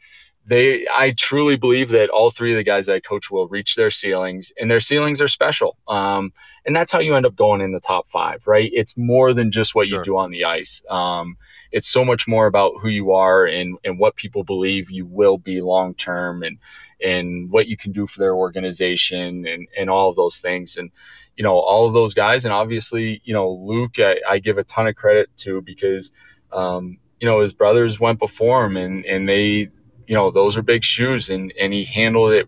they i truly believe that all three of the guys i coach will reach their ceilings and their ceilings are special. Um, and that's how you end up going in the top five right it's more than just what sure. you do on the ice um, it's so much more about who you are and, and what people believe you will be long term and and what you can do for their organization and, and all of those things and you know, all of those guys. And obviously, you know, Luke, I, I give a ton of credit to because, um, you know, his brothers went before him and, and they, you know, those are big shoes and, and he handled it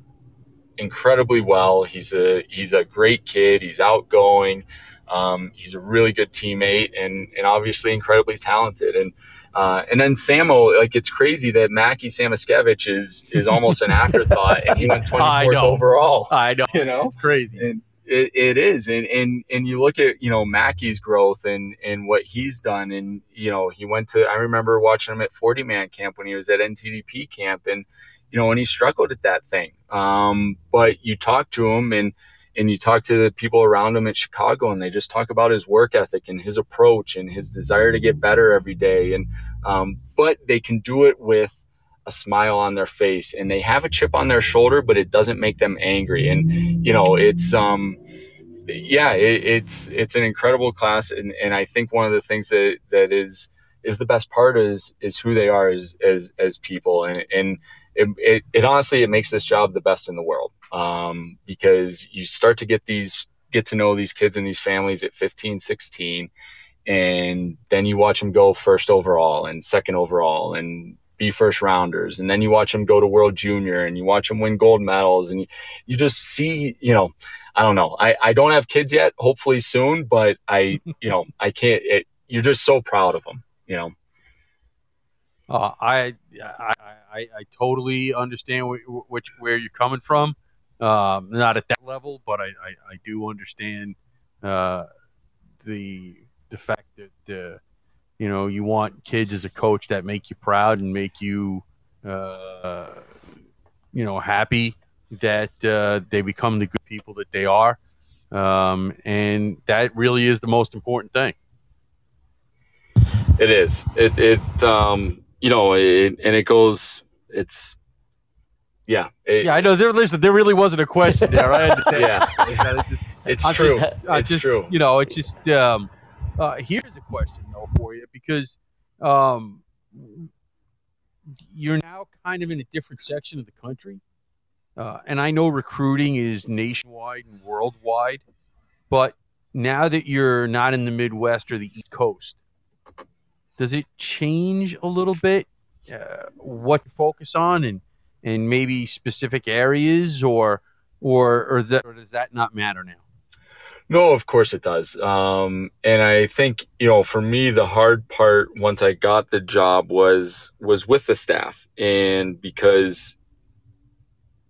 incredibly well. He's a, he's a great kid. He's outgoing. Um, he's a really good teammate and, and obviously incredibly talented. And, uh, and then Samo, like it's crazy that Mackie Samoskevich is is almost an afterthought, and he went 24th overall. I know, you know, it's crazy. And, it, it is, and and and you look at you know Mackie's growth and and what he's done, and you know he went to. I remember watching him at Forty Man Camp when he was at NTDP camp, and you know and he struggled at that thing. Um, but you talk to him and and you talk to the people around him at Chicago, and they just talk about his work ethic and his approach and his desire to get better every day. And um, but they can do it with a smile on their face and they have a chip on their shoulder, but it doesn't make them angry. And, you know, it's, um, yeah, it, it's, it's an incredible class. And, and I think one of the things that, that is, is the best part is, is who they are as, as, as people. And, and it, it, it honestly, it makes this job the best in the world. Um, because you start to get these, get to know these kids and these families at 15, 16, and then you watch them go first overall and second overall and be first rounders. And then you watch them go to world junior and you watch them win gold medals and you, you just see you know i don't know. I i don't have kids yet hopefully soon but i you know i can't it, you're just so proud of them you know? Uh, I, I I I totally understand wh- which where you're coming from. Um, not at that level, but I, I, I do understand uh, the the fact that uh, you know, you want kids as a coach that make you proud and make you, uh, you know, happy that uh, they become the good people that they are. Um, and that really is the most important thing. It is. It, it um, you know, it, and it goes, it's, yeah. It, yeah, I know. There, listen, there really wasn't a question there. Right? yeah. it's, just, it's I'm true. Just, it's just, true. You know, it's just, um, uh, here's a question though for you because um, you're now kind of in a different section of the country, uh, and I know recruiting is nationwide and worldwide, but now that you're not in the Midwest or the East Coast, does it change a little bit uh, what to focus on and and maybe specific areas or or or, that, or does that not matter now? No, of course it does. Um, and I think you know, for me, the hard part once I got the job was was with the staff, and because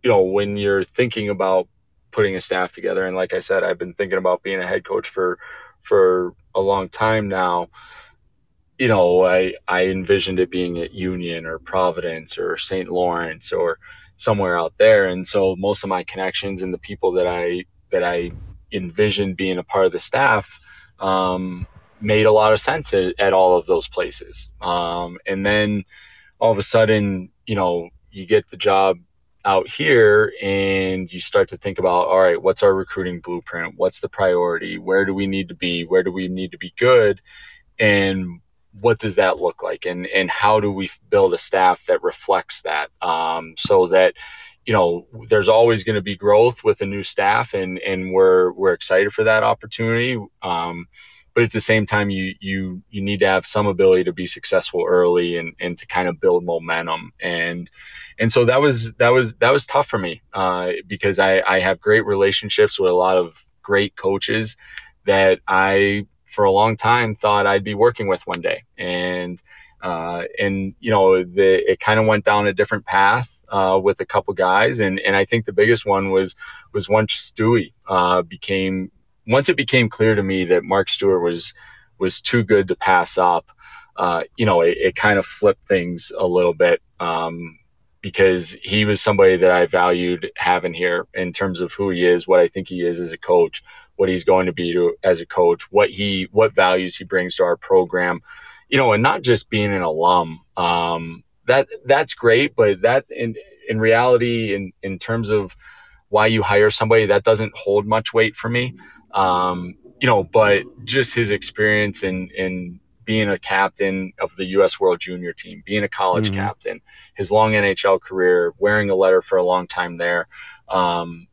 you know when you're thinking about putting a staff together, and like I said, I've been thinking about being a head coach for for a long time now. You know, I I envisioned it being at Union or Providence or St. Lawrence or somewhere out there, and so most of my connections and the people that I that I envisioned being a part of the staff um, made a lot of sense at, at all of those places. Um, and then all of a sudden, you know, you get the job out here and you start to think about all right what's our recruiting blueprint what's the priority where do we need to be where do we need to be good and what does that look like and and how do we build a staff that reflects that um, so that you know, there's always going to be growth with a new staff, and and we're we're excited for that opportunity. Um, but at the same time, you you you need to have some ability to be successful early and and to kind of build momentum. And and so that was that was that was tough for me uh, because I I have great relationships with a lot of great coaches that I for a long time thought I'd be working with one day, and uh, and you know the, it kind of went down a different path uh, with a couple guys, and and I think the biggest one was was once Stewie uh, became once it became clear to me that Mark Stuart was was too good to pass up. Uh, you know, it, it, kind of flipped things a little bit um, because he was somebody that I valued having here in terms of who he is, what I think he is as a coach, what he's going to be to, as a coach, what he what values he brings to our program you know, and not just being an alum. Um, that that's great, but that in in reality, in in terms of why you hire somebody, that doesn't hold much weight for me. Um, you know, but just his experience in in being a captain of the U.S. World Junior Team, being a college mm-hmm. captain, his long NHL career, wearing a letter for a long time there. Um,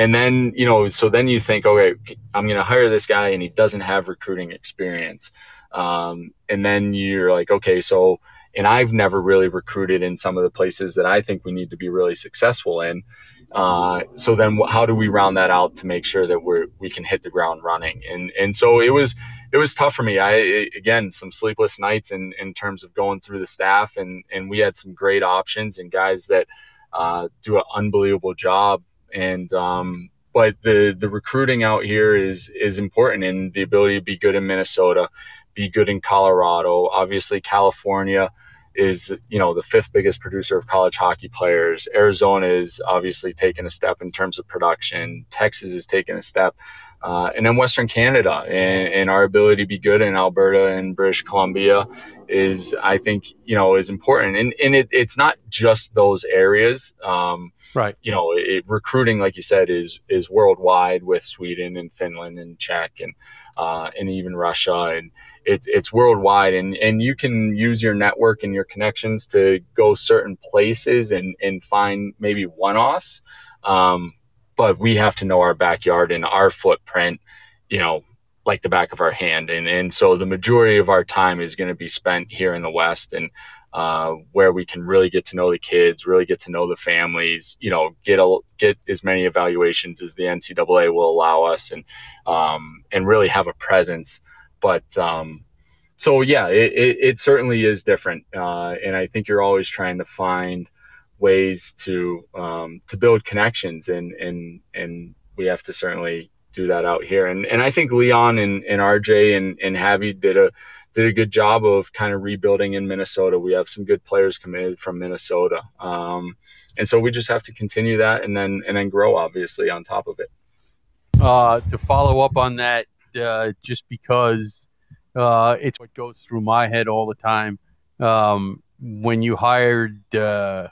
and then, you know, so then you think, okay, I'm going to hire this guy and he doesn't have recruiting experience. Um, and then you're like, okay, so, and I've never really recruited in some of the places that I think we need to be really successful in. Uh, so then how do we round that out to make sure that we're, we can hit the ground running? And, and so it was, it was tough for me. I, again, some sleepless nights in, in terms of going through the staff and, and we had some great options and guys that, uh, do an unbelievable job. And, um, but the, the recruiting out here is, is important and the ability to be good in Minnesota be good in Colorado. Obviously, California is you know the fifth biggest producer of college hockey players. Arizona is obviously taking a step in terms of production. Texas is taking a step. Uh, and then Western Canada and, and, our ability to be good in Alberta and British Columbia is, I think, you know, is important. And, and it, it's not just those areas. Um, right. You know, it, recruiting, like you said, is is worldwide with Sweden and Finland and Czech and uh, and even Russia and it, it's worldwide and, and you can use your network and your connections to go certain places and, and find maybe one-offs. Um, but we have to know our backyard and our footprint, you know, like the back of our hand. And, and so the majority of our time is going to be spent here in the West and, uh, where we can really get to know the kids, really get to know the families, you know, get a, get as many evaluations as the NCAA will allow us and, um, and really have a presence but um, so yeah, it, it, it, certainly is different, uh, and I think you're always trying to find ways to um, to build connections, and and and we have to certainly do that out here. And and I think Leon and, and RJ and and Javi did a did a good job of kind of rebuilding in Minnesota. We have some good players committed from Minnesota, um, and so we just have to continue that, and then and then grow obviously on top of it. Uh, to follow up on that, uh, just because uh, it's what goes through my head all the time. Um, when you hired uh,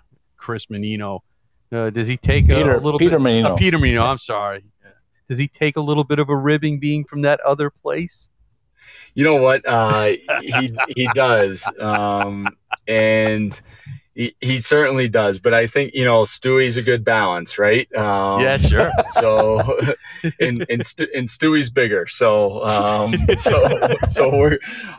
Chris Mannino, uh, does he take Peter, a, little Peter bit? Mannino. Uh, Peter Mannino. I'm sorry. Does he take a little bit of a ribbing being from that other place? You know what? Uh, he he does, um, and he, he certainly does, but I think you know Stewie's a good balance, right? Um, yeah, sure. So, and and, Stu, and Stewie's bigger, so um, so so we're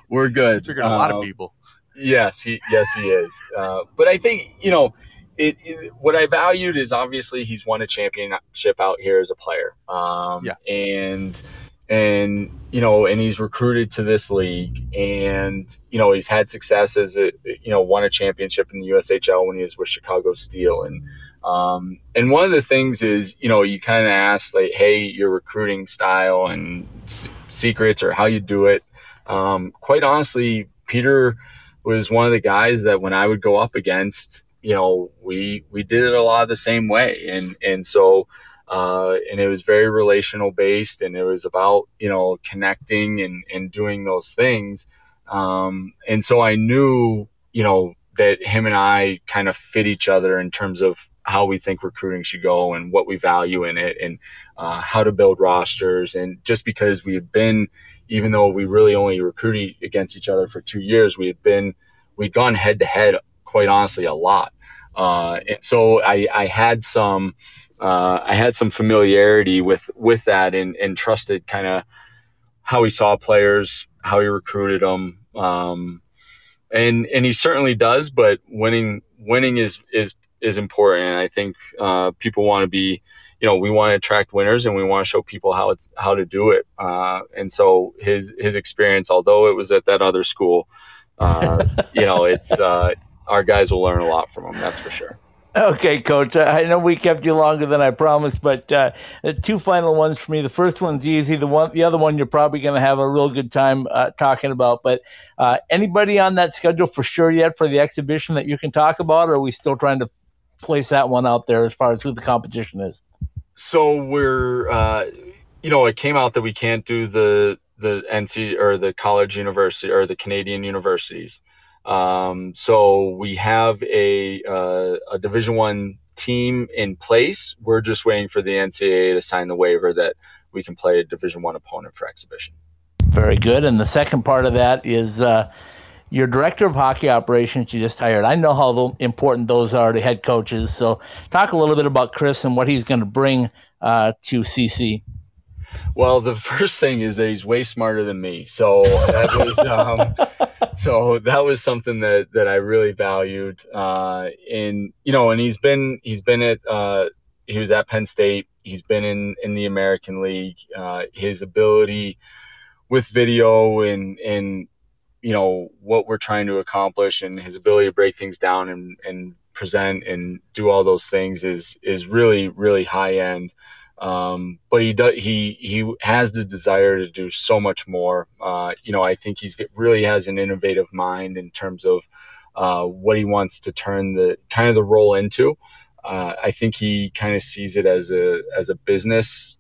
we're good. Bigger than a lot of um, people. Yes, he yes he is. Uh, but I think you know. It, it, what I valued is obviously he's won a championship out here as a player. Um, yeah. And and you know and he's recruited to this league and you know he's had success as a you know won a championship in the USHL when he was with Chicago Steel and um, and one of the things is you know you kind of ask like hey your recruiting style and s- secrets or how you do it um, quite honestly Peter was one of the guys that when I would go up against you know we we did it a lot of the same way. And and so uh, and it was very relational based and it was about you know connecting and, and doing those things. Um, and so i knew you know that him and i kind of fit each other in terms of how we think recruiting should go and what we value in it and uh, how to build rosters. And just because we had been even though we really only recruited against each other for two years we had been we'd gone head to head quite honestly a lot uh, and so I, I had some uh, I had some familiarity with with that and, and trusted kind of how he saw players, how he recruited them, um, and and he certainly does. But winning winning is is is important, and I think uh, people want to be, you know, we want to attract winners, and we want to show people how it's how to do it. Uh, and so his his experience, although it was at that other school, uh, you know, it's uh, our guys will learn a lot from him. That's for sure. Okay, Coach. I know we kept you longer than I promised, but uh, two final ones for me. The first one's easy. The one, the other one, you're probably going to have a real good time uh, talking about. But uh, anybody on that schedule for sure yet for the exhibition that you can talk about, or are we still trying to place that one out there as far as who the competition is? So we're, uh, you know, it came out that we can't do the the NC or the college university or the Canadian universities. Um, so we have a uh, a Division One team in place. We're just waiting for the NCAA to sign the waiver that we can play a Division One opponent for exhibition. Very good. And the second part of that is uh, your director of hockey operations you just hired. I know how important those are to head coaches. So talk a little bit about Chris and what he's going to bring uh, to CC. Well, the first thing is that he's way smarter than me. So that was um, so that was something that that I really valued. Uh, and you know, and he's been he's been at uh, he was at Penn State. He's been in in the American League. Uh, his ability with video and and you know what we're trying to accomplish and his ability to break things down and and present and do all those things is is really really high end. Um, but he does he he has the desire to do so much more. Uh, you know, I think he's really has an innovative mind in terms of uh, what he wants to turn the kind of the role into. Uh, I think he kind of sees it as a as a business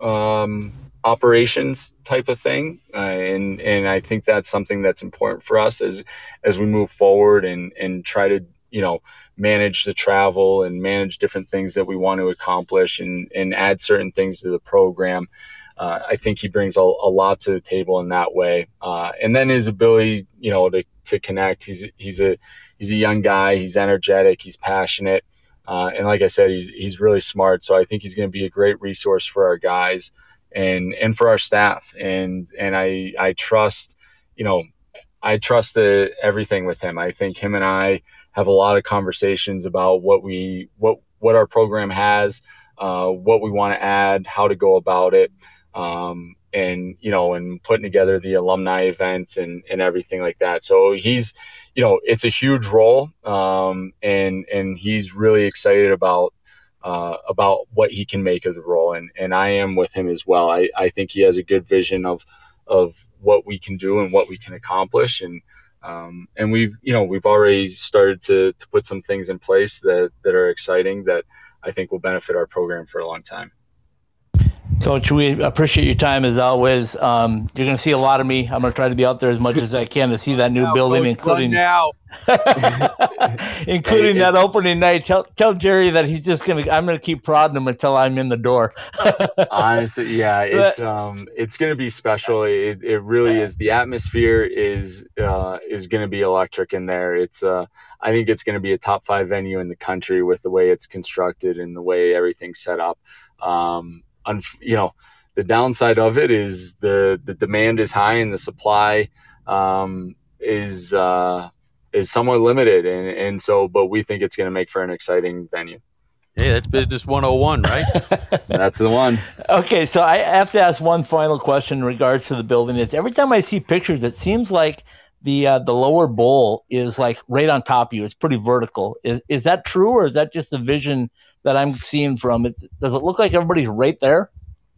um, operations type of thing, uh, and and I think that's something that's important for us as as we move forward and and try to you know manage the travel and manage different things that we want to accomplish and and add certain things to the program. Uh, I think he brings a, a, lot to the table in that way. Uh, and then his ability, you know, to, to connect. He's he's a he's a young guy. He's energetic. He's passionate. Uh, and like I said, he's he's really smart. So I think he's going to be a great resource for our guys and and for our staff. And and I I trust, you know, I trust the, everything with him. I think him and I have a lot of conversations about what we what what our program has, uh, what we want to add, how to go about it, um, and you know, and putting together the alumni events and and everything like that. So he's, you know, it's a huge role, um, and and he's really excited about. Uh, about what he can make of the role, and and I am with him as well. I, I think he has a good vision of of what we can do and what we can accomplish, and um, and we've, you know, we've already started to, to put some things in place that, that are exciting that I think will benefit our program for a long time. Coach, we appreciate your time as always. Um, you're going to see a lot of me. I'm going to try to be out there as much as I can to see that new now, building, Coach, including now, including that opening night. Tell tell Jerry that he's just going to. I'm going to keep prodding him until I'm in the door. Honestly, yeah, it's um, it's going to be special. It, it really is. The atmosphere is uh, is going to be electric in there. It's uh, I think it's going to be a top five venue in the country with the way it's constructed and the way everything's set up. Um, un, you know, the downside of it is the the demand is high and the supply um, is uh, is somewhat limited, and and so, but we think it's going to make for an exciting venue. Hey, that's business 101, right? that's the one. Okay, so I have to ask one final question in regards to the building. Is every time I see pictures, it seems like the uh, the lower bowl is like right on top of you. It's pretty vertical. Is is that true, or is that just the vision that I'm seeing from it. Does it look like everybody's right there?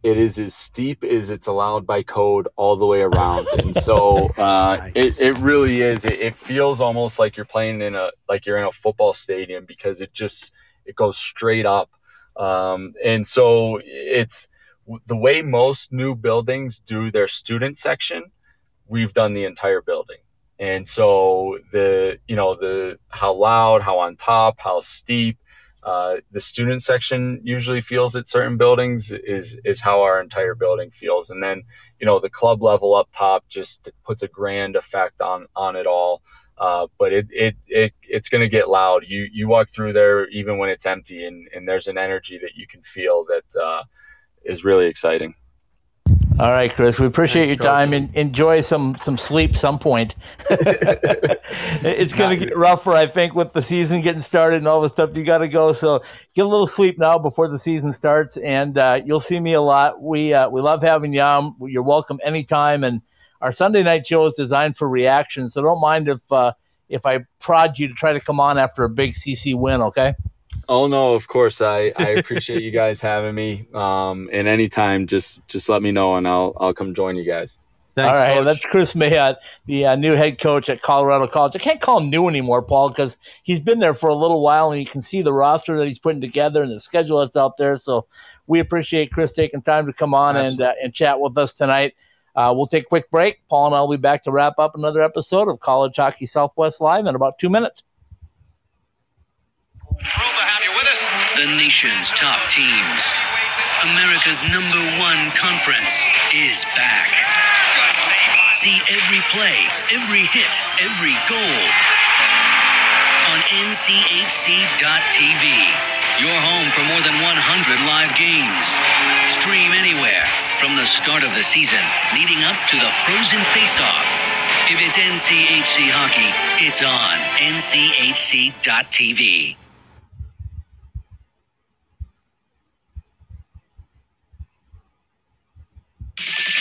It is as steep as it's allowed by code all the way around, and so uh, nice. it, it really is. It, it feels almost like you're playing in a like you're in a football stadium because it just it goes straight up, um, and so it's the way most new buildings do their student section. We've done the entire building, and so the you know the how loud, how on top, how steep uh, the student section usually feels at certain buildings is is how our entire building feels. And then you know the club level up top just puts a grand effect on on it all. Uh, but it, it it it's going to get loud. You you walk through there even when it's empty and and there's an energy that you can feel that uh, is really exciting all right, Kris. We appreciate Thanks, your time and enjoy some some sleep some point. it's going to get rougher, I think, with the season getting started and all the stuff you got to go. So get a little sleep now before the season starts, and uh, you'll see me a lot. We uh, we love having you on. You're welcome anytime, and our Sunday night show is designed for reaction, so don't mind if uh, if I prod you to try to come on after a big CC win. Okay. Oh no, of course. I, I appreciate you guys having me. Um, and anytime, just just let me know, and I'll I'll come join you guys. Thanks, All right, coach. that's Kris Mayotte, the uh, new head coach at Colorado College. I can't call him new anymore, Paul, because he's been there for a little while, and you can see the roster that he's putting together and the schedule that's out there. So we appreciate Kris taking time to come on and uh, and chat with us tonight. Uh, we'll take a quick break. Paul and I will be back to wrap up another episode of College Hockey Southwest Live in about two minutes. Thrilled to have you with us. The nation's top teams. America's number one conference is back. See every play, every hit, every goal on NCHC.tv. Your home for more than 100 live games. Stream anywhere from the start of the season leading up to the Frozen Face-Off. If it's NCHC hockey, it's on NCHC.tv.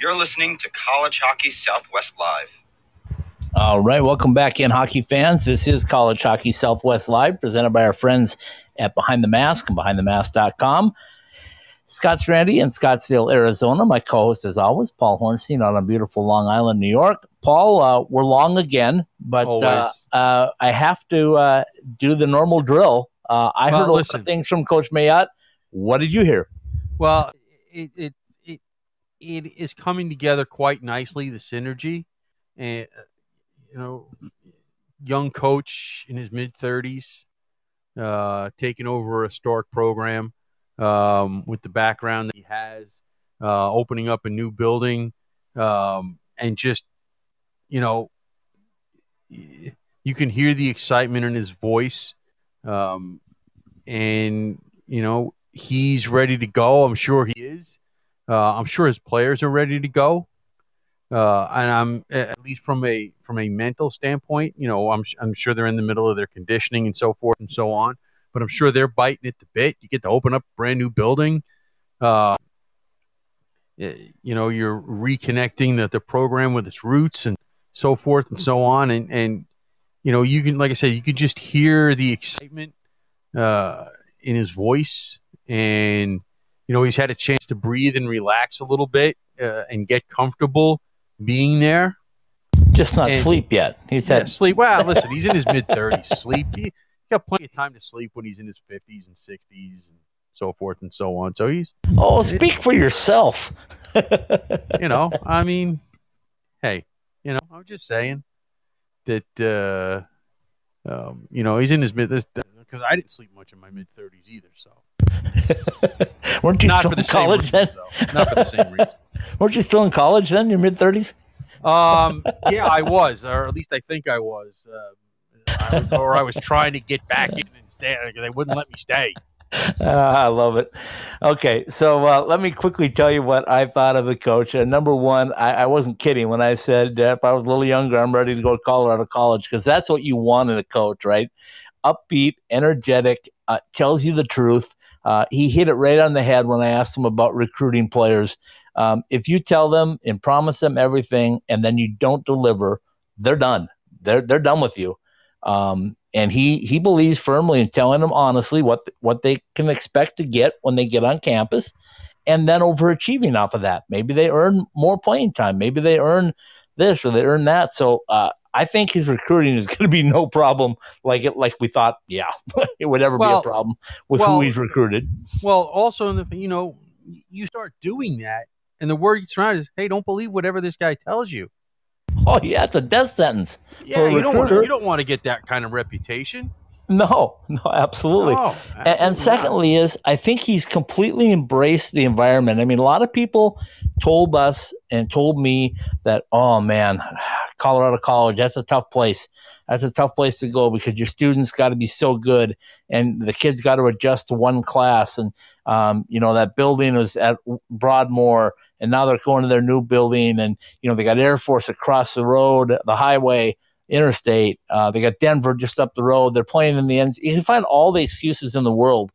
You're listening to College Hockey Southwest Live. All right, welcome back in, hockey fans. This is College Hockey Southwest Live, presented by our friends at Behind the Mask and BehindTheMask.com. Scott Strandy in Scottsdale, Arizona. My co-host, as always, Paul Hornstein out on beautiful Long Island, New York. Paul, uh, we're long again, but uh, uh, I have to uh, do the normal drill. Uh, I well, heard a lot of things from Coach Mayotte. What did you hear? Well, it, it it is coming together quite nicely. The synergy, and uh, you know, young coach in his mid thirties, uh, taking over a Stork program um, with the background that he has, uh, opening up a new building, um, and just you know, you can hear the excitement in his voice, um, and you know he's ready to go. I'm sure he is. Uh, I'm sure his players are ready to go. Uh, and I'm at least from a from a mental standpoint, you know, I'm I'm sure they're in the middle of their conditioning and so forth and so on. But I'm sure they're biting at the bit. You get to open up a brand new building. Uh, you know, you're reconnecting the, the program with its roots and so forth and so on. And and you know, you can like I said, you could just hear the excitement uh, in his voice and you know, he's had a chance to breathe and relax a little bit uh, and get comfortable being there. Just not and, sleep yet. He's yeah, had sleep. Well, listen, he's in his mid thirties. Sleep. He got plenty of time to sleep when he's in his fifties and sixties and so forth and so on. So he's oh, speak for yourself. you know, I mean, hey, you know, I'm just saying that uh, um, you know he's in his mid because I didn't sleep much in my mid 30s either. So weren't you Not still in college reasons, then? Not for the same reason. weren't you still in college then? Your mid 30s? Um, yeah, I was, or at least I think I was. Uh, I, or I was trying to get back in and stay they wouldn't let me stay. Uh, I love it. Okay, so uh, let me quickly tell you what I thought of the coach. Uh, number one, I, I, wasn't kidding when I said uh, if I was a little younger, I'm ready to go to Colorado College because that's what you want in a coach, right? upbeat, energetic, uh, tells you the truth. Uh, he hit it right on the head when I asked him about recruiting players. Um, if you tell them and promise them everything and then you don't deliver, they're done. They're they're done with you. Um, and he he believes firmly in telling them honestly what what they can expect to get when they get on campus, and then overachieving off of that. Maybe they earn more playing time. Maybe they earn this or they earn that. So uh, I think his recruiting is going to be no problem. Like it, like we thought, yeah, it would ever Well- be a problem with well- who he's recruited. Well, also, in the, you know, you start doing that, and the word gets around is, hey, don't believe whatever this guy tells you. Oh yeah, it's a death sentence. Yeah, you don't want you don't want to get that kind of reputation. No, no, absolutely. No, A- and, absolutely not. secondly is i think he's completely embraced the environment i mean a lot of people told us and told me that oh man colorado college that's a tough place that's a tough place to go because your students got to be so good and the kids got to adjust to one class and um, you know that building was at broadmoor and now they're going to their new building and you know they got air force across the road the highway interstate. Uh, they got Denver just up the road. They're playing in the ends. You can find all the excuses in the world.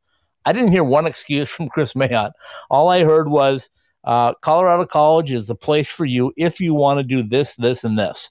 I didn't hear one excuse from Kris Mayotte. All I heard was uh, Colorado College is the place for you if you want to do this, this, and this.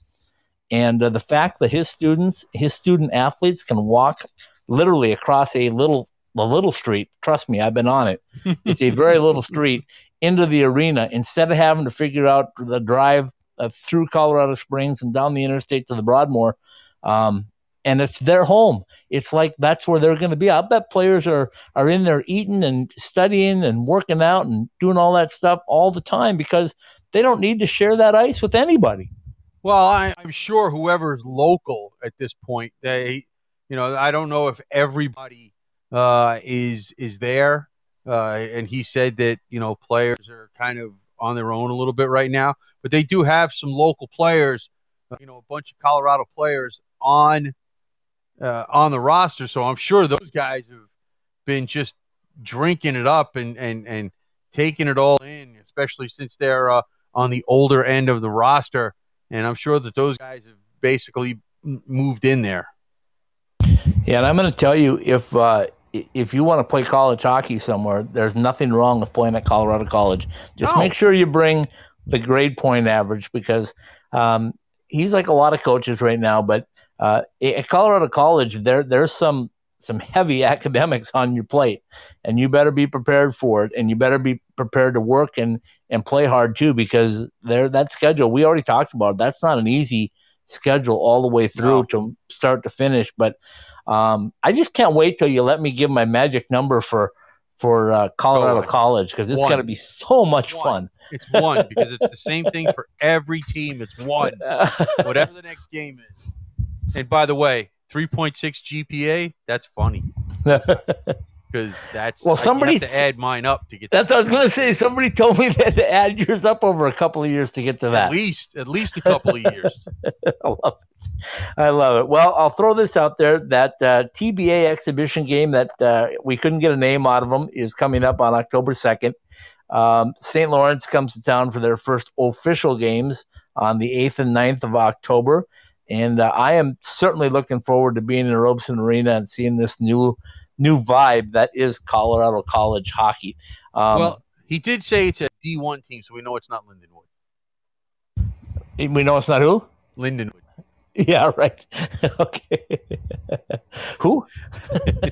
And uh, the fact that his students, his student athletes, can walk literally across a little a little street. Trust me, I've been on it. It's a very little street into the arena instead of having to figure out the drive uh, through Colorado Springs and down the interstate to the Broadmoor. Um, and it's their home. It's like that's where they're going to be. I bet players are are in there eating and studying and working out and doing all that stuff all the time because they don't need to share that ice with anybody. Well, I, I'm sure whoever's local at this point, they, you know, I don't know if everybody uh, is is there. Uh, and he said that you know players are kind of on their own a little bit right now, but they do have some local players. uh, You know, a bunch of Colorado players on uh, on the roster, so I'm sure those guys have been just drinking it up and and and taking it all in, especially since they're uh, on the older end of the roster and I'm sure that those guys have basically moved in there. Yeah, and I'm going to tell you if uh, if you want to play college hockey somewhere, there's nothing wrong with playing at Colorado College. Just No. make sure you bring the grade point average because um, he's like a lot of coaches right now. But uh, at Colorado College, there there's some some heavy academics on your plate, and you better be prepared for it, and you better be prepared to work and and play hard too because there that schedule we already talked about. That's not an easy schedule all the way through No. to start to finish, but um, I just can't wait till you let me give my magic number for for uh, Colorado Oh, College because it's going to be so much One. It's one because it's the same thing for every team. It's one, whatever the next game is. And by the way, 3.6 GPA, that's funny because that's Well, somebody have to add mine up to get That's what I was going to say. Somebody told me that to add yours up over a couple of years to get to that. at least at least a couple of years. I love it. I love it. Well, I'll throw this out there. That uh, TBA exhibition game that uh, we couldn't get a name out of them is coming up on October 2nd. Um, St. Lawrence comes to town for their first official games on the 8th and 9th of October. And uh, I am certainly looking forward to being in Robson Arena and seeing this new new vibe that is Colorado College hockey. Um, well, he did say it's a D1 team, so we know it's not Lindenwood. we know it's not who? Lindenwood. Yeah, right. okay. Who?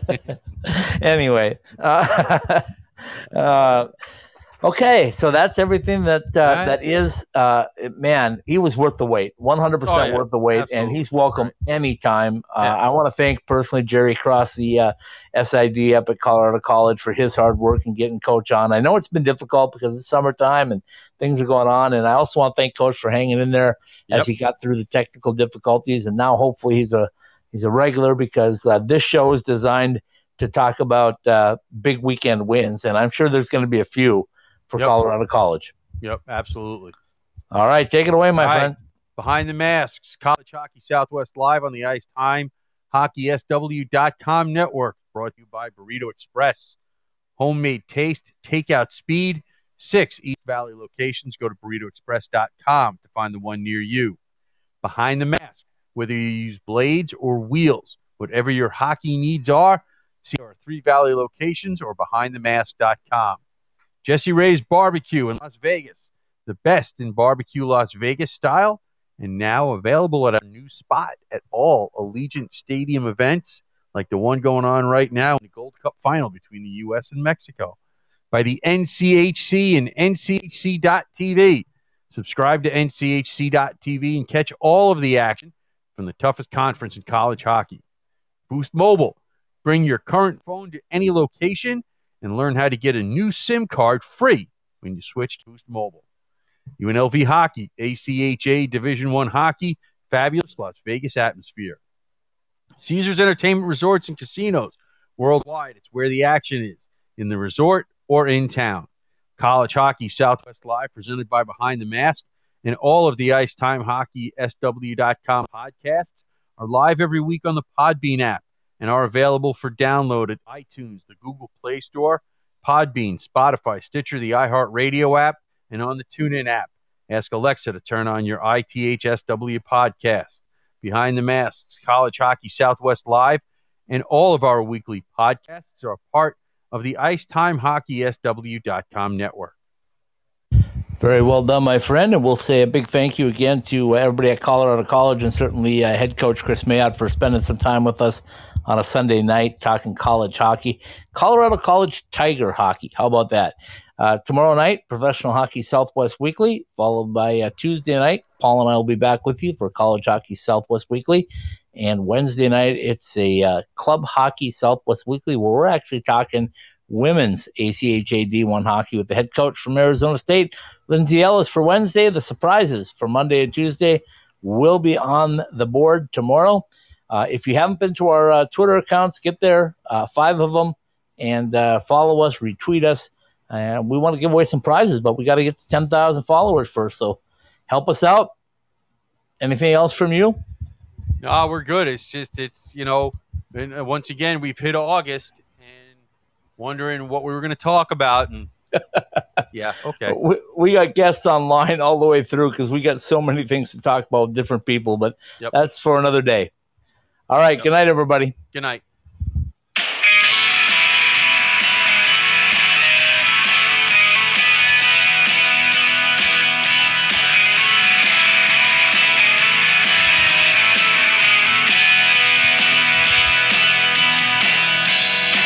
anyway, uh, uh, okay. So that's everything that uh, Right. that is. Uh, man, he was worth the wait. one hundred percent worth the wait, and he's welcome anytime. Uh, Yeah. I want to thank personally Jerry Cross, the uh, SID up at Colorado College, for his hard work and getting Coach on. I know it's been difficult because it's summertime and things are going on, and I also want to thank Coach for hanging in there as he got through the technical difficulties, and now hopefully he's a he's a regular because uh, this show is designed to talk about uh, big weekend wins, and I'm sure there's going to be a few for Yep. Colorado College. Yep, absolutely. All right, take it away, my All right. friend. Behind the Masks, College Hockey Southwest Live on the Ice Time, HockeySW.com network, brought to you by Burrito Express. Homemade taste, takeout speed, six East Valley locations. Go to burritoexpress.com to find the one near you. Behind the Mask, whether you use blades or wheels, whatever your hockey needs are, see our three Valley locations or behindthemask.com. Jessie Rae's Barbecue in Las Vegas the best in barbecue Las Vegas style, and now available at our new spot at all Allegiant Stadium events, like the one going on right now in the Gold Cup final between the U.S. and Mexico, by the NCHC and NCHC.TV. Subscribe to NCHC.TV and catch all of the action from the toughest conference in college hockey. Boost Mobile. Bring your current phone to any location and learn how to get a new SIM card free when you switch to Boost Mobile. UNLV Hockey, ACHA Division One Hockey, fabulous Las Vegas atmosphere. Caesars Entertainment Resorts and Casinos worldwide. It's where the action is in the resort or in town. College Hockey Southwest Live, presented by Behind the Mask, and all of the Ice Time Hockey SW.com podcasts are live every week on the Podbean app and are available for download at iTunes, the Google Play Store, Podbean, Spotify, Stitcher, the iHeartRadio app, and on the TuneIn app. Ask Alexa to turn on your ITHSW podcast. Behind the Masks, College Hockey Southwest Live, and all of our weekly podcasts are part of the IcetimeHockeySW.com network. Very well done, my friend. And we'll say a big thank you again to everybody at Colorado College and certainly uh, head coach Kris Mayotte for spending some time with us on a Sunday night talking college hockey. Colorado College Tiger hockey. How about that? Uh, tomorrow night, Professional Hockey Southwest Weekly, followed by uh, Tuesday night. Paul and I will be back with you for College Hockey Southwest Weekly. And Wednesday night, it's a uh, Club Hockey Southwest Weekly where we're actually talking women's ACHA D1 hockey with the head coach from Arizona State, Lindsay Ellis, for Wednesday. The surprises for Monday and Tuesday will be on the board tomorrow. Uh, if you haven't been to our uh, Twitter accounts, get there, uh, five of them, and uh, follow us, retweet us. And we want to give away some prizes, but we got to get to 10,000 followers first. So help us out. Anything else from you? No, we're good. It's just, it's, you know, and uh, once again, we've hit August and wondering what we were going to talk about. And yeah, okay. We, we got guests online all the way through because we got so many things to talk about with different people, but Yep. that's for another day. All right. Good night, everybody. Good night.